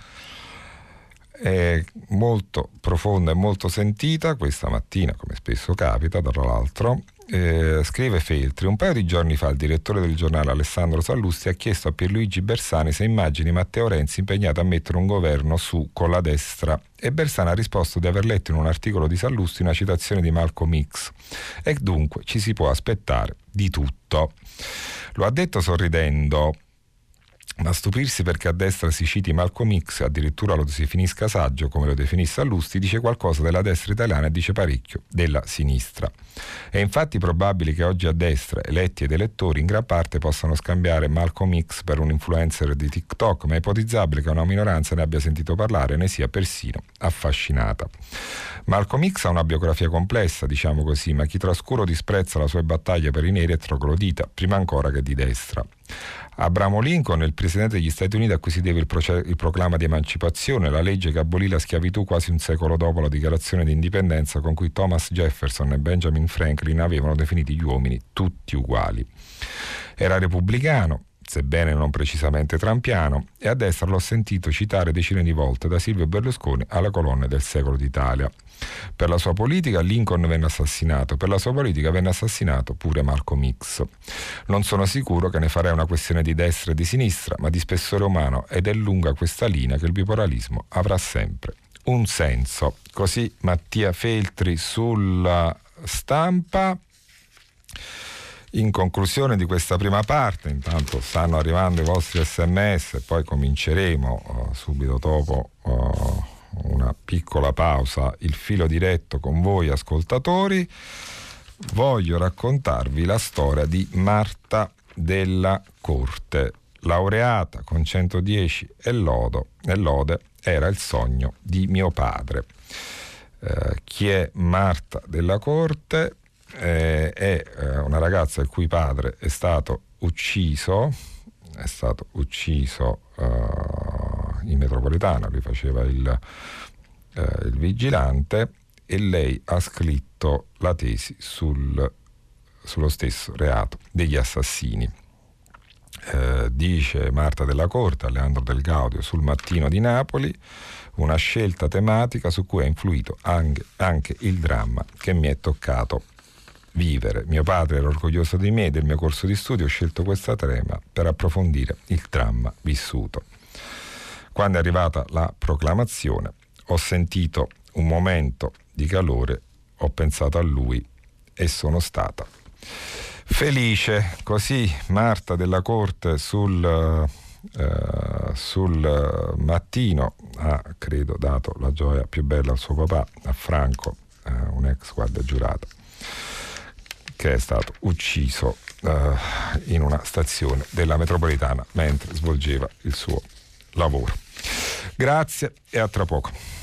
è molto profonda e molto sentita questa mattina, come spesso capita, tra l'altro, eh, scrive Feltri, un paio di giorni fa il direttore del giornale Alessandro Sallusti ha chiesto a Pierluigi Bersani se immagini Matteo Renzi impegnato a mettere un governo su con la destra e Bersani ha risposto di aver letto in un articolo di Sallusti una citazione di Malcolm X e dunque ci si può aspettare di tutto. Lo ha detto sorridendo ma stupirsi perché a destra si citi Malcolm X, addirittura lo si finisca saggio, come lo definisse Allusti, dice qualcosa della destra italiana e dice parecchio della sinistra. È infatti probabile che oggi a destra, eletti ed elettori, in gran parte possano scambiare Malcolm X per un influencer di TikTok, ma è ipotizzabile che una minoranza ne abbia sentito parlare e ne sia persino affascinata. Malcolm X ha una biografia complessa, diciamo così, ma chi trascuro disprezza la sua battaglia per i neri è troglodita, prima ancora che di destra. Abramo Lincoln, il presidente degli Stati Uniti a cui si deve il, proce- il, proclama di emancipazione, la legge che abolì la schiavitù quasi un secolo dopo la dichiarazione di indipendenza con cui Thomas Jefferson e Benjamin Franklin avevano definito gli uomini tutti uguali. Era repubblicano, sebbene non precisamente trampiano, e a destra l'ho sentito citare decine di volte da Silvio Berlusconi alla colonna del secolo d'Italia. Per la sua politica Lincoln venne assassinato, per la sua politica venne assassinato pure Malcolm X. Non sono sicuro che ne farei una questione di destra e di sinistra, ma di spessore umano ed è lunga questa linea che il bipolarismo avrà sempre un senso. Così Mattia Feltri sulla stampa. In conclusione di questa prima parte, intanto stanno arrivando i vostri sms poi cominceremo uh, subito dopo uh, una piccola pausa, il filo diretto con voi ascoltatori, voglio raccontarvi la storia di Marta della Corte, laureata con 110 e, e lode, era il sogno di mio padre. Eh, chi è Marta della Corte? eh, è eh, una ragazza il cui padre è stato ucciso, è stato ucciso uh, in metropolitana, lui faceva il, il, vigilante e lei ha scritto la tesi sul, sullo stesso reato degli assassini. Eh, dice Marta della Corte a Leandro Del Gaudio sul mattino di Napoli, una scelta tematica su cui ha influito anche, anche il dramma che mi è toccato vivere. Mio padre era orgoglioso di me e del mio corso di studio, ho scelto questa trema per approfondire il dramma vissuto. Quando è arrivata la proclamazione ho sentito un momento di calore, ho pensato a lui e sono stata felice. Così Marta della Corte sul, eh, sul mattino ha, credo, dato la gioia più bella al suo papà, a Franco, eh, un ex guardia giurata che è stato ucciso uh, in una stazione della metropolitana mentre svolgeva il suo lavoro. Grazie e a tra poco.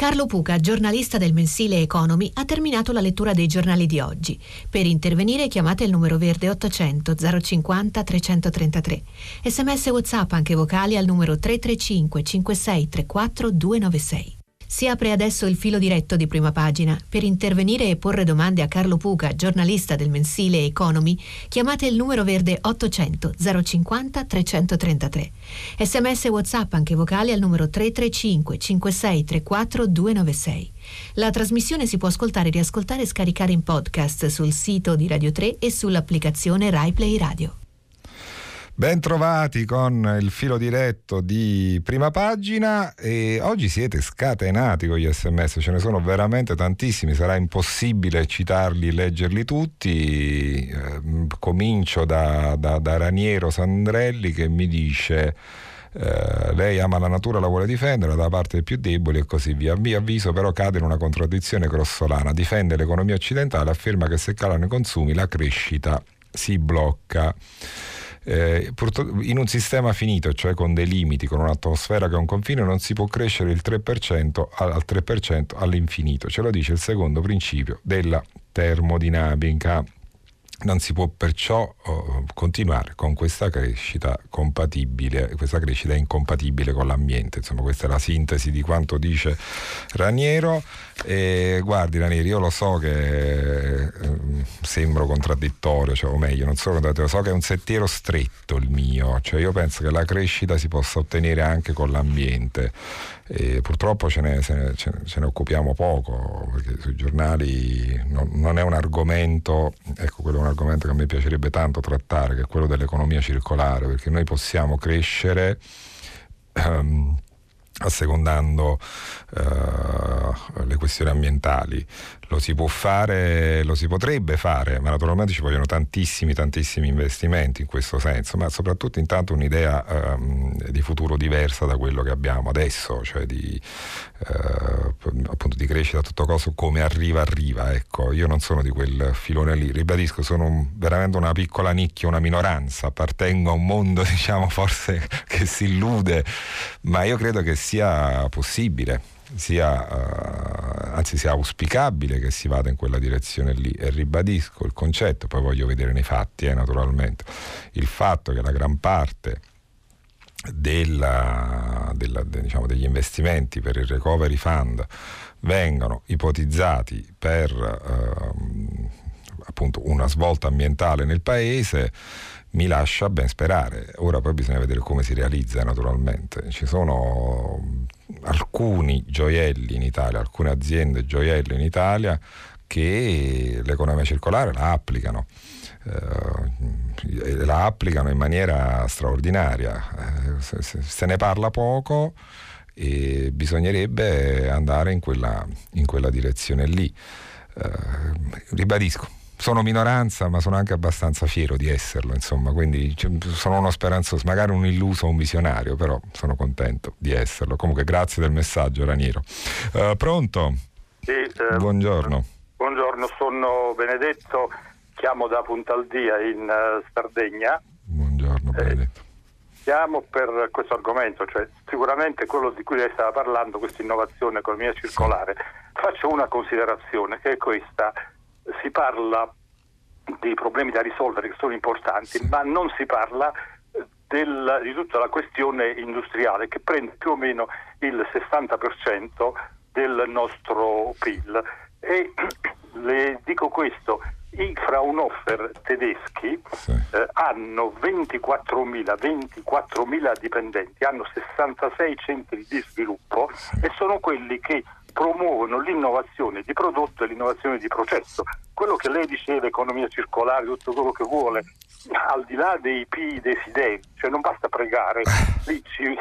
Carlo Puca, giornalista del mensile Economy, ha terminato la lettura dei giornali di oggi. Per intervenire chiamate il numero verde 800 050 333. Sms WhatsApp anche vocali al numero 335 5634 296. Si apre adesso il filo diretto di prima pagina. Per intervenire e porre domande a Carlo Puca, giornalista del mensile Economy, chiamate il numero verde 800 050 333. Sms WhatsApp anche vocali al numero 335 5634 296. La trasmissione si può ascoltare, riascoltare e scaricare in podcast sul sito di Radio 3 e sull'applicazione RaiPlay Radio. Bentrovati con il filo diretto di prima pagina e oggi siete scatenati con gli sms, ce ne sono veramente tantissimi, sarà impossibile citarli leggerli tutti. Eh, comincio da, da, da Raniero Sandrelli che mi dice eh, lei ama la natura, la vuole difendere da parte dei più deboli e così via. A mio avviso però cade in una contraddizione grossolana, difende l'economia occidentale, afferma che se calano i consumi la crescita si blocca. Eh, in un sistema finito, cioè con dei limiti, con un'atmosfera che è un confine, non si può crescere il 3% al 3% all'infinito. Ce lo dice il secondo principio della termodinamica. Non si può perciò oh, continuare con questa crescita compatibile, questa crescita incompatibile con l'ambiente. Insomma, questa è la sintesi di quanto dice Raniero. E guardi Ranieri, io lo so che eh, sembro contraddittorio, cioè, o meglio, non sono contraddittorio, so che è un sentiero stretto il mio, cioè io penso che la crescita si possa ottenere anche con l'ambiente. E purtroppo ce ne, ne, ce ne, occupiamo poco perché sui giornali non, non, è un argomento, ecco quello è un argomento che a me piacerebbe tanto trattare, che è quello dell'economia circolare, perché noi possiamo crescere um, assecondando uh, le questioni ambientali. Lo si può fare, lo si potrebbe fare, ma naturalmente ci vogliono tantissimi, tantissimi investimenti in questo senso, ma soprattutto intanto un'idea um, di futuro diversa da quello che abbiamo adesso, cioè di, uh, appunto di crescita a tutto costo come arriva arriva. Ecco, io non sono di quel filone lì, ribadisco, sono un, veramente una piccola nicchia, una minoranza, appartengo a un mondo diciamo forse che si illude, ma io credo che sia possibile sia, uh, anzi sia auspicabile che si vada in quella direzione lì e ribadisco il concetto, poi voglio vedere nei fatti eh, naturalmente, il fatto che la gran parte della, della, de, diciamo, degli investimenti per il recovery fund vengano ipotizzati per uh, appunto una svolta ambientale nel paese mi lascia ben sperare. Ora poi bisogna vedere come si realizza naturalmente. Ci sono alcuni gioielli in Italia, alcune aziende gioielli in Italia che l'economia circolare la applicano. Eh, la applicano in maniera straordinaria. Eh, se, se, ne parla poco e bisognerebbe andare in quella, in quella direzione lì. Eh, ribadisco, sono minoranza, ma sono anche abbastanza fiero di esserlo, insomma, quindi sono uno speranzoso, magari un illuso, un visionario, però sono contento di esserlo. Comunque grazie del messaggio, Raniero. Uh, pronto? Sì, eh, buongiorno. Buongiorno, sono Benedetto, chiamo da Puntaldia in uh, Sardegna. Buongiorno Benedetto. Eh, chiamo per questo argomento, cioè sicuramente quello di cui lei stava parlando, questa innovazione economia circolare. Sì. Faccio una considerazione che è questa si parla dei problemi da risolvere che sono importanti, sì. ma non si parla del, di tutta la questione industriale che prende più o meno il 60% del nostro PIL. E le dico questo, i Fraunhofer tedeschi sì. eh, hanno 24.000, 24.000, dipendenti, hanno 66 centri di sviluppo sì. e sono quelli che promuovono l'innovazione di prodotto e l'innovazione di processo. Quello che lei diceva, economia circolare, tutto quello che vuole, al di là dei P desideri, cioè non basta pregare, lì ci,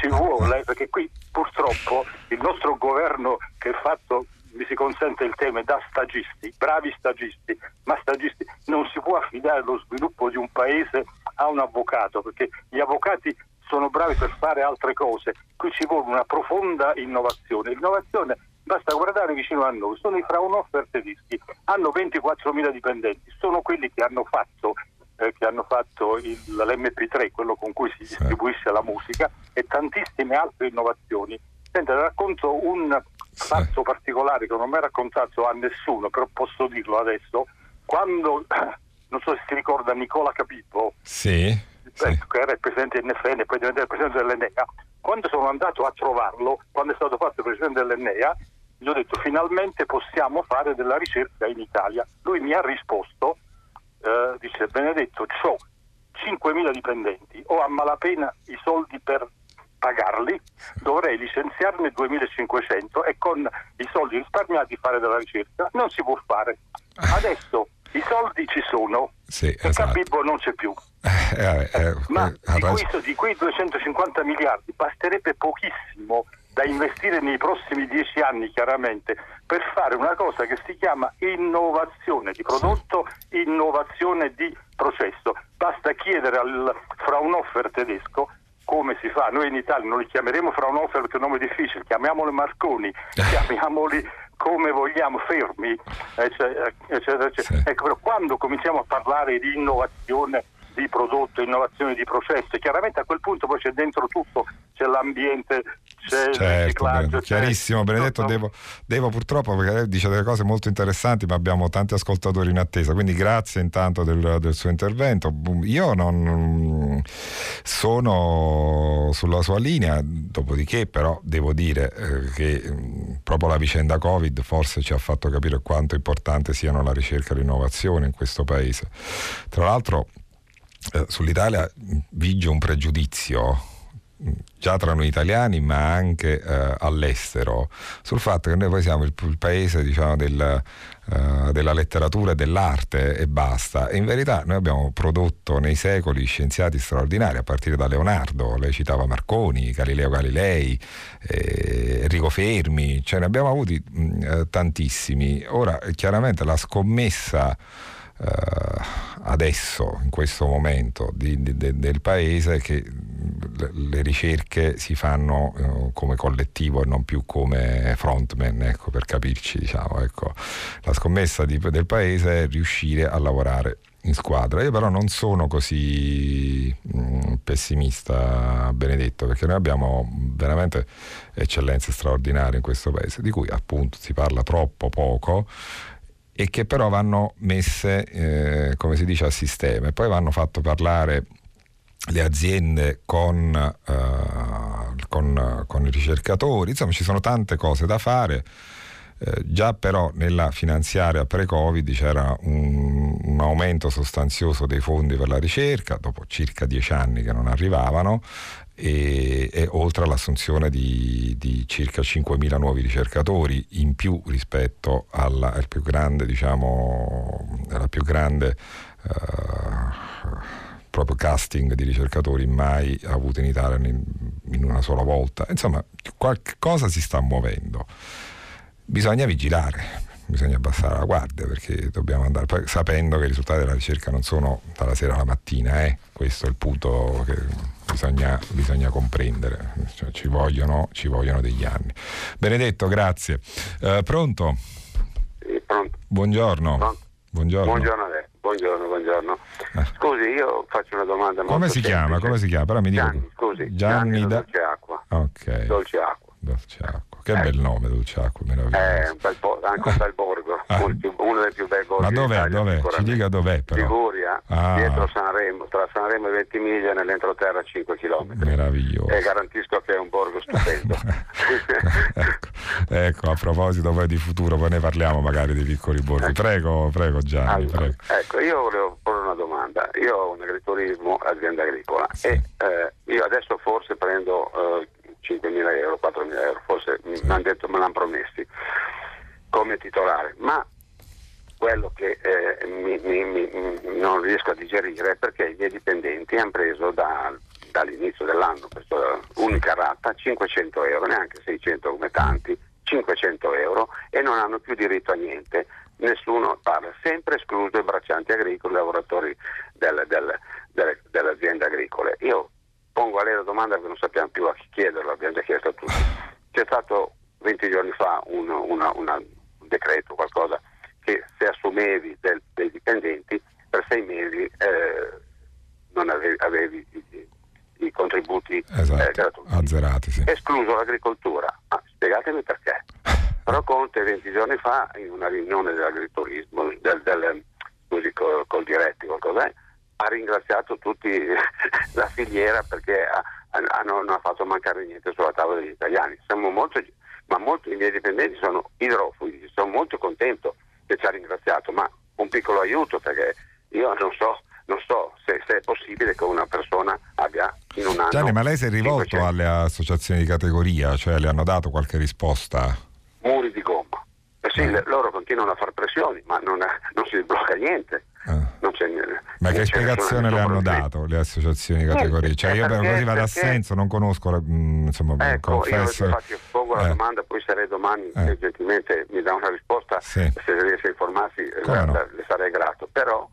ci vuole, perché qui purtroppo il nostro governo che è fatto mi si consente il tema, da stagisti, bravi stagisti, ma stagisti non si può affidare lo sviluppo di un paese a un avvocato, perché gli avvocati sono bravi per fare altre cose. Qui ci vuole una profonda innovazione. L'innovazione basta guardare vicino a noi, sono i Fraunhofer tedeschi, hanno 24.000 dipendenti, sono quelli che hanno fatto, eh, che hanno fatto il, l'MP3, quello con cui si distribuisce la musica, e tantissime altre innovazioni. Senta, racconto un fatto particolare che non mi ha raccontato a nessuno, però posso dirlo adesso. Quando, non so se si ricorda Nicola Capippo, sì sì. che era il presidente dell'NFN e poi diventato il presidente dell'Enea, quando sono andato a trovarlo, quando è stato fatto il presidente dell'Enea, gli ho detto finalmente possiamo fare della ricerca in Italia. Lui mi ha risposto, eh, dice Benedetto, ho 5.000 dipendenti, ho a malapena i soldi per pagarli, dovrei licenziarne 2.500 e con i soldi risparmiati fare della ricerca. Non si può fare. Adesso i soldi ci sono sì, e esatto. Capibbo non c'è più. Eh, eh, eh, Ma di, questo, di quei 250 miliardi basterebbe pochissimo da investire nei prossimi dieci anni chiaramente per fare una cosa che si chiama innovazione di prodotto, innovazione di processo. Basta chiedere al Fraunhofer tedesco come si fa. Noi in Italia non li chiameremo Fraunhofer perché è un nome difficile, chiamiamoli Marconi, chiamiamoli come vogliamo, fermi, eccetera, eccetera. Ecco, però quando cominciamo a parlare di innovazione di prodotto, innovazione di processi. Chiaramente a quel punto poi c'è dentro tutto, c'è l'ambiente, c'è certo, il riciclaggio. Chiarissimo, Benedetto, devo, devo, purtroppo perché lei dice delle cose molto interessanti, ma abbiamo tanti ascoltatori in attesa, quindi grazie intanto del, del suo intervento. Io non sono sulla sua linea, dopodiché però devo dire eh, che proprio la vicenda Covid forse ci ha fatto capire quanto importante siano la ricerca e l'innovazione in questo paese. Tra l'altro eh, sull'Italia vige un pregiudizio già tra noi italiani ma anche eh, all'estero sul fatto che noi poi siamo il, il paese diciamo, del, uh, della letteratura e dell'arte e basta. E in verità noi abbiamo prodotto nei secoli scienziati straordinari a partire da Leonardo, lei citava Marconi, Galileo Galilei, eh, Enrico Fermi, ce ne abbiamo avuti mh, eh, tantissimi. Ora chiaramente la scommessa eh, adesso, in questo momento di, di, de, del paese, che le, ricerche si fanno uh, come collettivo e non più come frontman, ecco, per capirci. Diciamo, ecco. La scommessa di, del paese è riuscire a lavorare in squadra. Io però non sono così mh, pessimista, Benedetto, perché noi abbiamo veramente eccellenze straordinarie in questo paese, di cui appunto si parla troppo poco e che però vanno messe, eh, come si dice, a sistema e poi vanno fatto parlare le aziende con, uh, con, con, i ricercatori, insomma ci sono tante cose da fare. Eh, già però nella finanziaria pre-Covid c'era un, un, aumento sostanzioso dei fondi per la ricerca, dopo circa dieci anni che non arrivavano, e, e oltre all'assunzione di, di, circa 5.000 nuovi ricercatori in più rispetto alla, al più grande, diciamo, alla più grande uh, proprio casting di ricercatori mai avuto in Italia in, in una sola volta. Insomma, qualcosa si sta muovendo. Bisogna vigilare, bisogna abbassare la guardia perché dobbiamo andare, sapendo che i risultati della ricerca non sono dalla sera alla mattina, eh? questo è il punto che bisogna, bisogna comprendere, cioè, ci, vogliono, ci, vogliono, degli anni. Benedetto, grazie. Uh, pronto? Sì, pronto? Buongiorno. Pronto? Buongiorno. Buongiorno a lei. Buongiorno, buongiorno. Eh. Scusi, io faccio una domanda Come si semplice. chiama? Come si chiama? Però mi Gianni, dico... scusi. Gianni, Gianni da... Dolce Acqua. Ok. Dolce Acqua. Dolce Acqua. Che eh. bel nome, Dolciacqua, meraviglioso. Eh, un bel po', anche un bel borgo, ah. uno dei più bei borghi Ma dov'è, dov'è? Ci dica dov'è però. Liguria, ah. dietro Sanremo, tra Sanremo e Ventimiglia nell'entroterra 5 km. Meraviglioso. E garantisco che è un borgo stupendo. ecco, ecco, a proposito poi di futuro, poi ne parliamo magari dei piccoli borghi. Prego, prego Gianni. Allora, prego. Ecco, io volevo porre una domanda. Io ho un agriturismo, azienda agricola, sì. e eh, io adesso forse prendo... Eh, 5.000 euro, 4.000 euro, forse sì. mi hanno detto, me l'hanno promessi come titolare, ma quello che eh, mi, mi, mi, non riesco a digerire è perché i miei dipendenti hanno preso da, dall'inizio dell'anno questa unica rata 500 euro, neanche 600 come tanti, 500 euro e non hanno più diritto a niente. Nessuno parla, sempre escluso i braccianti agricoli, i lavoratori del, del, delle, delle aziende agricole. Io pongo a lei la domanda perché non sappiamo più a chi chiederlo, abbiamo già chiesto a tutti. C'è stato 20 giorni fa un, una, una, un decreto, qualcosa, che se assumevi del, dei dipendenti per sei mesi eh, non avevi, avevi i, i, contributi esatto, eh, gratuiti. Azzerati, sì. Escluso l'agricoltura. Ah, spiegatemi perché. Però Conte 20 giorni fa, in una riunione dell'agriturismo, del, del, scusi, col, col diretti, qualcosa è, ha ringraziato tutti la filiera perché ha, hanno, non ha fatto mancare niente sulla tavola degli italiani. Siamo molto, ma molti i miei dipendenti sono idrofughi, sono molto contento che ci ha ringraziato, ma un piccolo aiuto perché io non so, non so se, se, è possibile che una persona abbia in un anno... Gianni, ma lei si è rivolto 500... alle associazioni di categoria, cioè le hanno dato qualche risposta? Muri di gomma. Eh sì, eh. loro continuano a fare pressioni, ma non, non si sblocca niente. Eh. Ma che spiegazione le hanno dato le associazioni di categoria? Cioè io perché, così vado a senso, non conosco, mh, mm, insomma, ecco, confesso... Io infatti pongo la eh. domanda, poi sarei domani, eh. gentilmente mi dà una risposta, sì. se riesce a informarsi no. le sarei grato. Però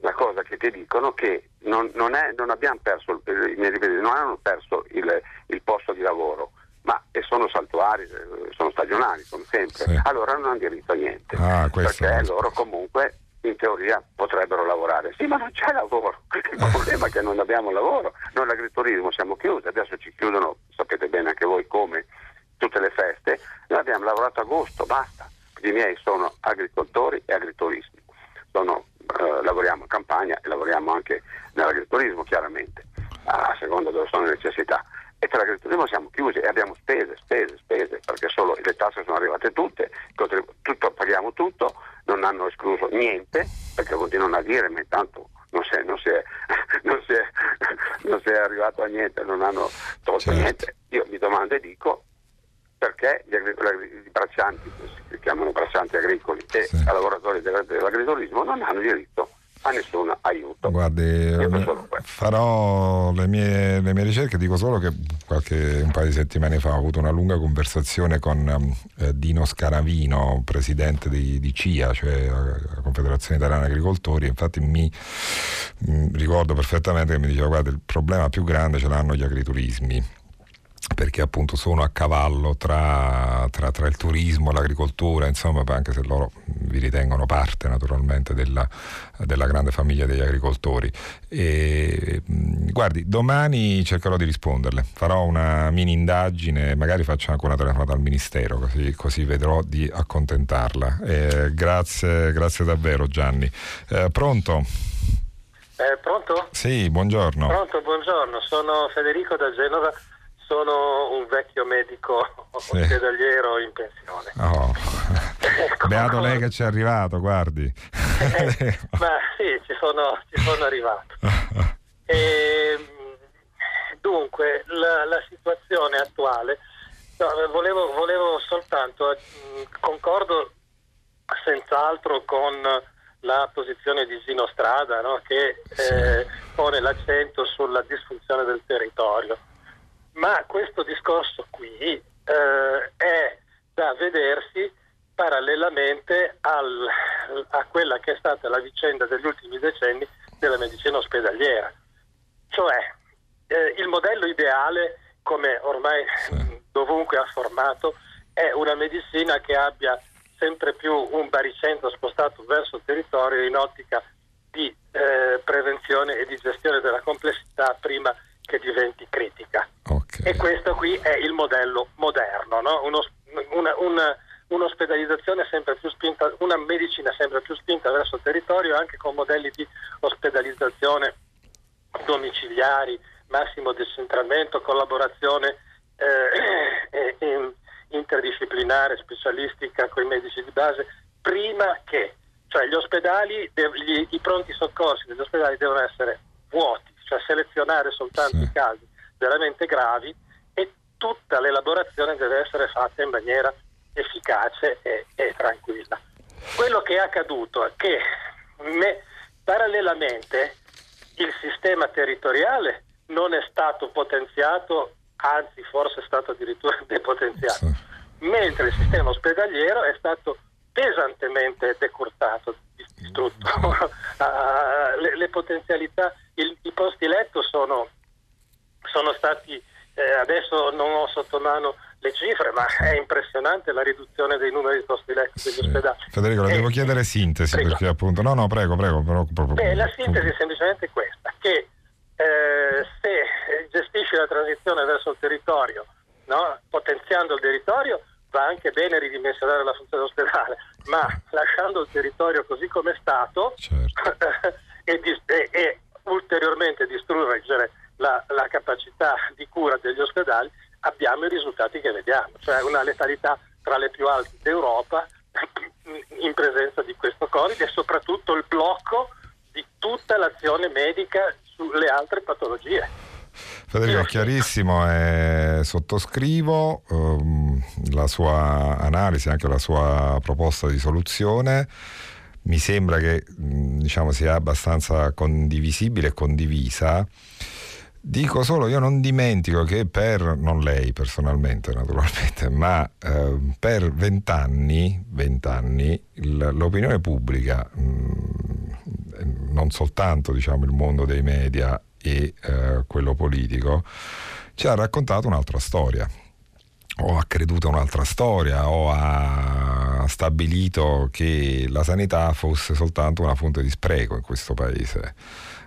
la cosa che ti dicono che non, non, è, non abbiamo perso, i miei non hanno perso il, il, posto di lavoro, ma sono saltuari, sono stagionali, come sempre. Sì. Allora non hanno diritto a niente. Ah, perché loro comunque in teoria potrebbero lavorare. Sì, ma non c'è lavoro. Il problema è che non abbiamo lavoro. Noi l'agriturismo siamo chiusi, adesso ci chiudono, sapete bene anche voi come, tutte le feste. Noi abbiamo lavorato agosto, basta. I miei sono agricoltori e agrituristi. Sono, eh, lavoriamo in campagna e lavoriamo anche nell'agriturismo, chiaramente, a seconda dove sono le necessità. E per l'agriturismo siamo chiusi e abbiamo spese, spese, spese, perché solo le tasse sono arrivate tutte, tutto, paghiamo tutto, non hanno escluso niente, perché continuano a dire, ma intanto non si, è, non, si è, non, si è, non si è, arrivato a niente, non hanno tolto certo. niente. Io mi domando e dico perché gli, i braccianti, si chiamano braccianti agricoli, e sì. lavoratori dell'agriturismo non hanno diritto a nessun aiuto. Guardi, farò le mie, le mie, ricerche, dico solo che qualche, un paio di settimane fa ho avuto una lunga conversazione con eh, Dino Scaravino, presidente di, di, CIA, cioè la Confederazione Italiana Agricoltori, infatti mi, mi ricordo perfettamente che mi diceva guarda il problema più grande ce l'hanno gli agriturismi perché appunto sono a cavallo tra, tra, tra, il turismo e l'agricoltura, insomma, anche se loro vi ritengono parte naturalmente della, della grande famiglia degli agricoltori. E, guardi, domani cercherò di risponderle, farò una mini indagine, magari faccio anche una telefonata al Ministero, così, così vedrò di accontentarla. E grazie, grazie davvero Gianni. Eh, pronto? Eh, pronto? Sì, buongiorno. Pronto, buongiorno, sono Federico da Genova sono un vecchio medico sì. ospedaliero in pensione. Oh. ecco, Beato lei che ci è arrivato, guardi. Eh, ma sì, ci sono, ci sono arrivato. E, ehm, dunque, la, la, situazione attuale, no, volevo, volevo, soltanto, mm, concordo senz'altro con la posizione di Gino Strada, no, che sì. eh, pone l'accento sulla disfunzione del territorio ma questo discorso qui eh, è da vedersi parallelamente al, a quella che è stata la vicenda degli ultimi decenni della medicina ospedaliera. Cioè, eh, il modello ideale, come ormai sì. dovunque ha formato, è una medicina che abbia sempre più un baricentro spostato verso il territorio in ottica di eh, prevenzione e di gestione della complessità prima che diventi critica. Okay. E questo qui è il modello moderno, no? Uno, una, una, un'ospedalizzazione sempre più spinta, una medicina sempre più spinta verso il territorio, anche con modelli di ospedalizzazione domiciliari, massimo decentramento, collaborazione eh, interdisciplinare, specialistica con i medici di base, prima che, cioè gli ospedali, gli, i pronti soccorsi degli ospedali devono essere vuoti cioè selezionare soltanto sì. i casi veramente gravi e tutta l'elaborazione deve essere fatta in maniera efficace e, e tranquilla. Quello che è accaduto è che me, parallelamente il sistema territoriale non è stato potenziato, anzi forse è stato addirittura depotenziato, mentre il sistema ospedaliero è stato pesantemente decurtato, distrutto. uh, le, le, potenzialità, il, i posti letto sono, sono stati, eh, adesso non ho sotto mano le cifre, ma è impressionante la riduzione dei numeri di posti letto degli sì. ospedali. Federico, le devo chiedere sintesi prego. perché appunto... No, no, prego, prego. Però, proprio, Beh, la sintesi è semplicemente questa, che eh, se gestisci la transizione verso il territorio, no? potenziando il territorio, va anche bene ridimensionare la funzione ospedale, ma lasciando il territorio così come è stato certo. e, e, e, ulteriormente distruggere la, la, capacità di cura degli ospedali, abbiamo i risultati che vediamo, cioè una letalità tra le più alte d'Europa in presenza di questo Covid e soprattutto il blocco di tutta l'azione medica sulle altre patologie. Federico è chiarissimo e sottoscrivo um, la sua analisi, anche la sua proposta di soluzione. Mi sembra che diciamo, sia abbastanza condivisibile e condivisa. Dico solo, io non dimentico che per, non lei personalmente naturalmente, ma eh, per vent'anni, vent'anni l'opinione pubblica mh, non soltanto diciamo, il mondo dei media e eh, quello politico, ci ha raccontato un'altra storia o ha creduto a un'altra storia o ha stabilito che la sanità fosse soltanto una fonte di spreco in questo paese.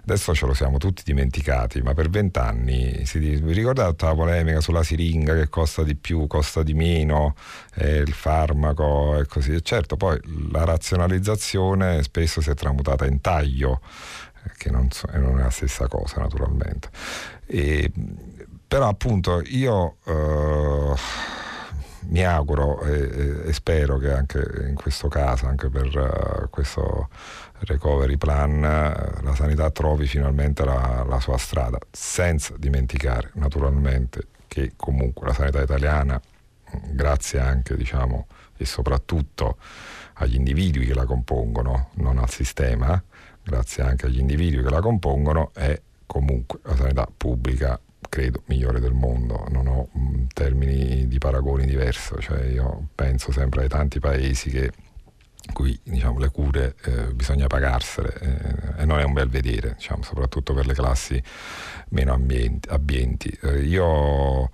Adesso ce lo siamo tutti dimenticati, ma per vent'anni si vi ricordate la polemica sulla siringa che costa di più, costa di meno, eh, il farmaco e così. E certo, poi la razionalizzazione spesso si è tramutata in taglio, che non, so, non è la stessa cosa naturalmente. E, però appunto io eh, mi auguro e, e, spero che anche in questo caso, anche per uh, questo recovery plan, uh, la sanità trovi finalmente la, la, sua strada, senza dimenticare naturalmente che comunque la sanità italiana, grazie anche diciamo e soprattutto agli individui che la compongono, non al sistema, grazie anche agli individui che la compongono, è comunque la sanità pubblica credo migliore del mondo, non ho mm, termini di paragoni diversi, cioè io penso sempre ai tanti paesi che cui diciamo, le cure eh, bisogna pagarsele eh, e non è un bel vedere, diciamo, soprattutto per le classi meno ambienti, abbienti. Eh, io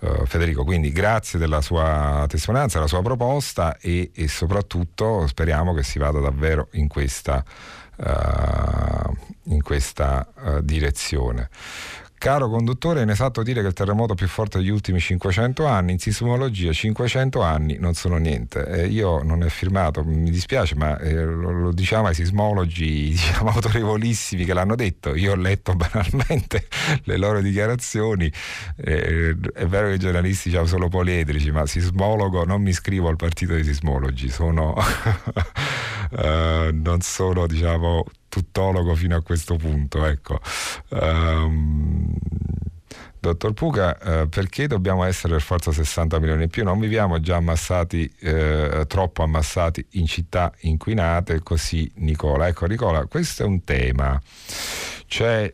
eh, Federico, quindi grazie della sua testimonianza, della sua proposta e, e soprattutto speriamo che si vada davvero in questa, in questa uh, direzione. Caro conduttore, è inesatto dire che il terremoto più forte degli ultimi 500 anni, in sismologia 500 anni non sono niente. Eh, io non è firmato, mi dispiace, ma eh, lo, lo, diciamo ai sismologi diciamo, autorevolissimi che l'hanno detto. Io ho letto banalmente le loro dichiarazioni. Eh, è vero che i giornalisti diciamo, solo poliedrici, ma sismologo non mi iscrivo al partito dei sismologi, sono, eh, non sono diciamo tuttologo fino a questo punto. Ecco. Um, Dottor Puca, eh, perché dobbiamo essere per forza 60 milioni in più? Non viviamo già ammassati, eh, troppo ammassati in città inquinate, così Nicola. Ecco Nicola, questo è un tema, cioè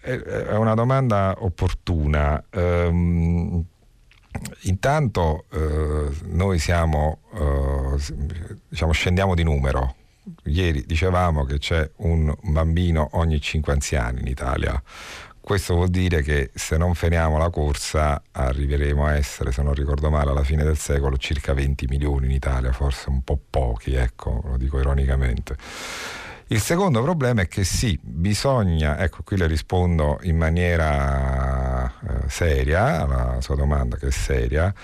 è una domanda opportuna. Um, intanto eh, noi siamo, eh, diciamo, scendiamo di numero, ieri dicevamo che c'è un bambino ogni 5 anziani in Italia. Questo vuol dire che se non finiamo la corsa arriveremo a essere, se non ricordo male, alla fine del secolo circa 20 milioni in Italia, forse un po' pochi, ecco, lo dico ironicamente. Il secondo problema è che sì, bisogna, ecco qui le rispondo in maniera eh, seria alla sua domanda che è seria,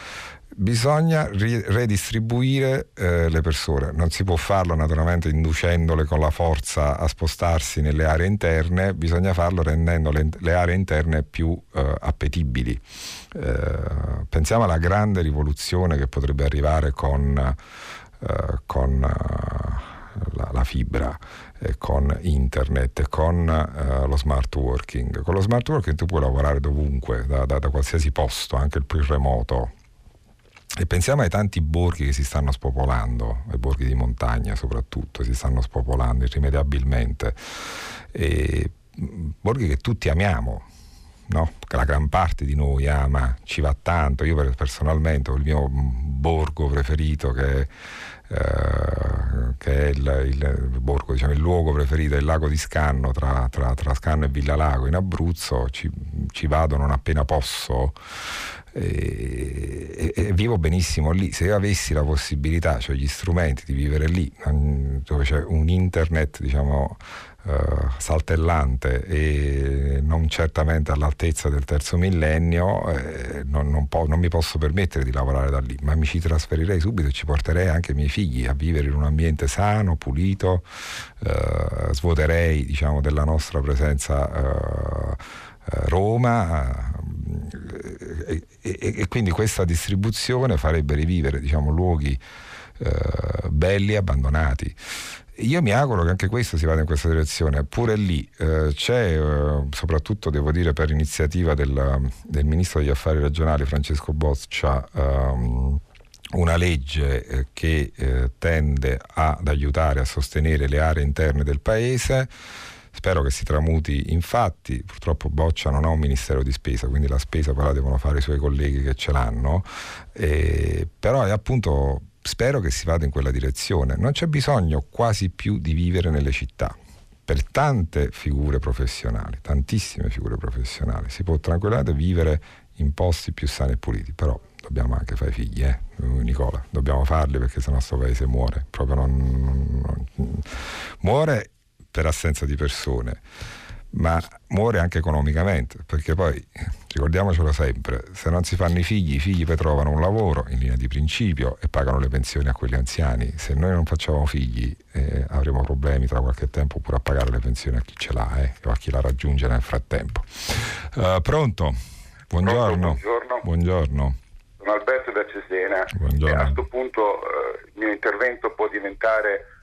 bisogna ri- redistribuire eh, le persone. Non si può farlo naturalmente inducendole con la forza a spostarsi nelle aree interne, bisogna farlo rendendo le, le aree interne più eh, appetibili. Eh, pensiamo alla grande rivoluzione che potrebbe arrivare con, eh, con eh, la, la, fibra. Con internet, con uh, lo smart working. Con lo smart working tu puoi lavorare dovunque, da, da, da qualsiasi posto, anche il più remoto, e pensiamo ai tanti borghi che si stanno spopolando, i borghi di montagna soprattutto, si stanno spopolando irrimediabilmente. E borghi che tutti amiamo, no? la gran parte di noi ama, ci va tanto. Io personalmente ho il mio borgo preferito che è eh, che è il, il, borgo, diciamo, il luogo preferito, il lago di Scanno tra, tra, tra Scanno e Villalago in Abruzzo, ci, ci vado non appena posso e, e, vivo benissimo lì. Se io avessi la possibilità, cioè gli strumenti di vivere lì, dove c'è un internet, diciamo, Uh, saltellante e non certamente all'altezza del terzo millennio, eh, non, non, po- non, mi posso permettere di lavorare da lì, ma mi ci trasferirei subito e ci porterei anche i miei figli a vivere in un ambiente sano, pulito, uh, svuoterei diciamo, della nostra presenza uh, Roma. E, e, e, quindi questa distribuzione farebbe rivivere diciamo, luoghi belli abbandonati. Io mi auguro che anche questo si vada in questa direzione. Pure lì eh, c'è, eh, soprattutto devo dire per iniziativa del, del, Ministro degli Affari Regionali Francesco Boccia, ehm, una legge eh, che eh, tende ad aiutare a sostenere le aree interne del Paese. Spero che si tramuti in fatti, purtroppo Boccia non ha un ministero di spesa, quindi la spesa poi la devono fare i suoi colleghi che ce l'hanno, eh, però è appunto spero che si vada in quella direzione. Non c'è bisogno quasi più di vivere nelle città. per tante figure professionali, tantissime figure professionali, si può tranquillamente vivere in posti più sani e puliti, però dobbiamo anche fare figli, eh? Nicola, dobbiamo farli perché se no questo paese muore, proprio non, non, non, muore per assenza di persone ma muore anche economicamente, perché poi ricordiamocelo sempre, se non si fanno i figli, i figli poi trovano un lavoro in linea di principio e pagano le pensioni a quegli anziani. Se noi non facciamo figli eh, avremo problemi tra qualche tempo pure a pagare le pensioni a chi ce l'ha eh, o a chi la raggiunge nel frattempo. Uh, pronto? Buongiorno. buongiorno. buongiorno. Sono Alberto da Cesena. Buongiorno. a questo punto eh, il mio intervento può diventare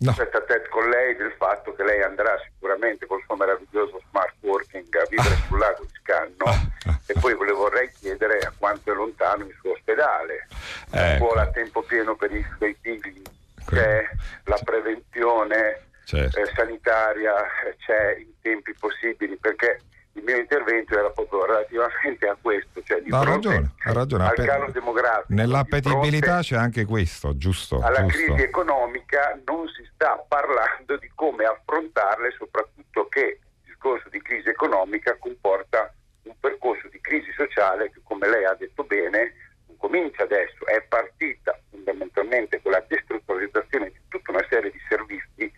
no. tête con lei del fatto che lei andrà sicuramente col suo meraviglioso smart working a vivere sul lago di Scanno e poi le vorrei chiedere a quanto è lontano il suo ospedale, la ecco. scuola a tempo pieno per i suoi figli, c'è la prevenzione certo. eh, sanitaria, c'è in tempi possibili perché il mio intervento era proprio relativamente a questo, cioè di ha ragione, ha ragione. al calo demografico. Nell'appetibilità c'è anche questo, giusto? Alla giusto. crisi economica non si sta parlando di come affrontarle, soprattutto che il discorso di crisi economica comporta un percorso di crisi sociale che, come lei ha detto bene, non comincia adesso, è partita fondamentalmente con la destrutturizzazione di tutta una serie di servizi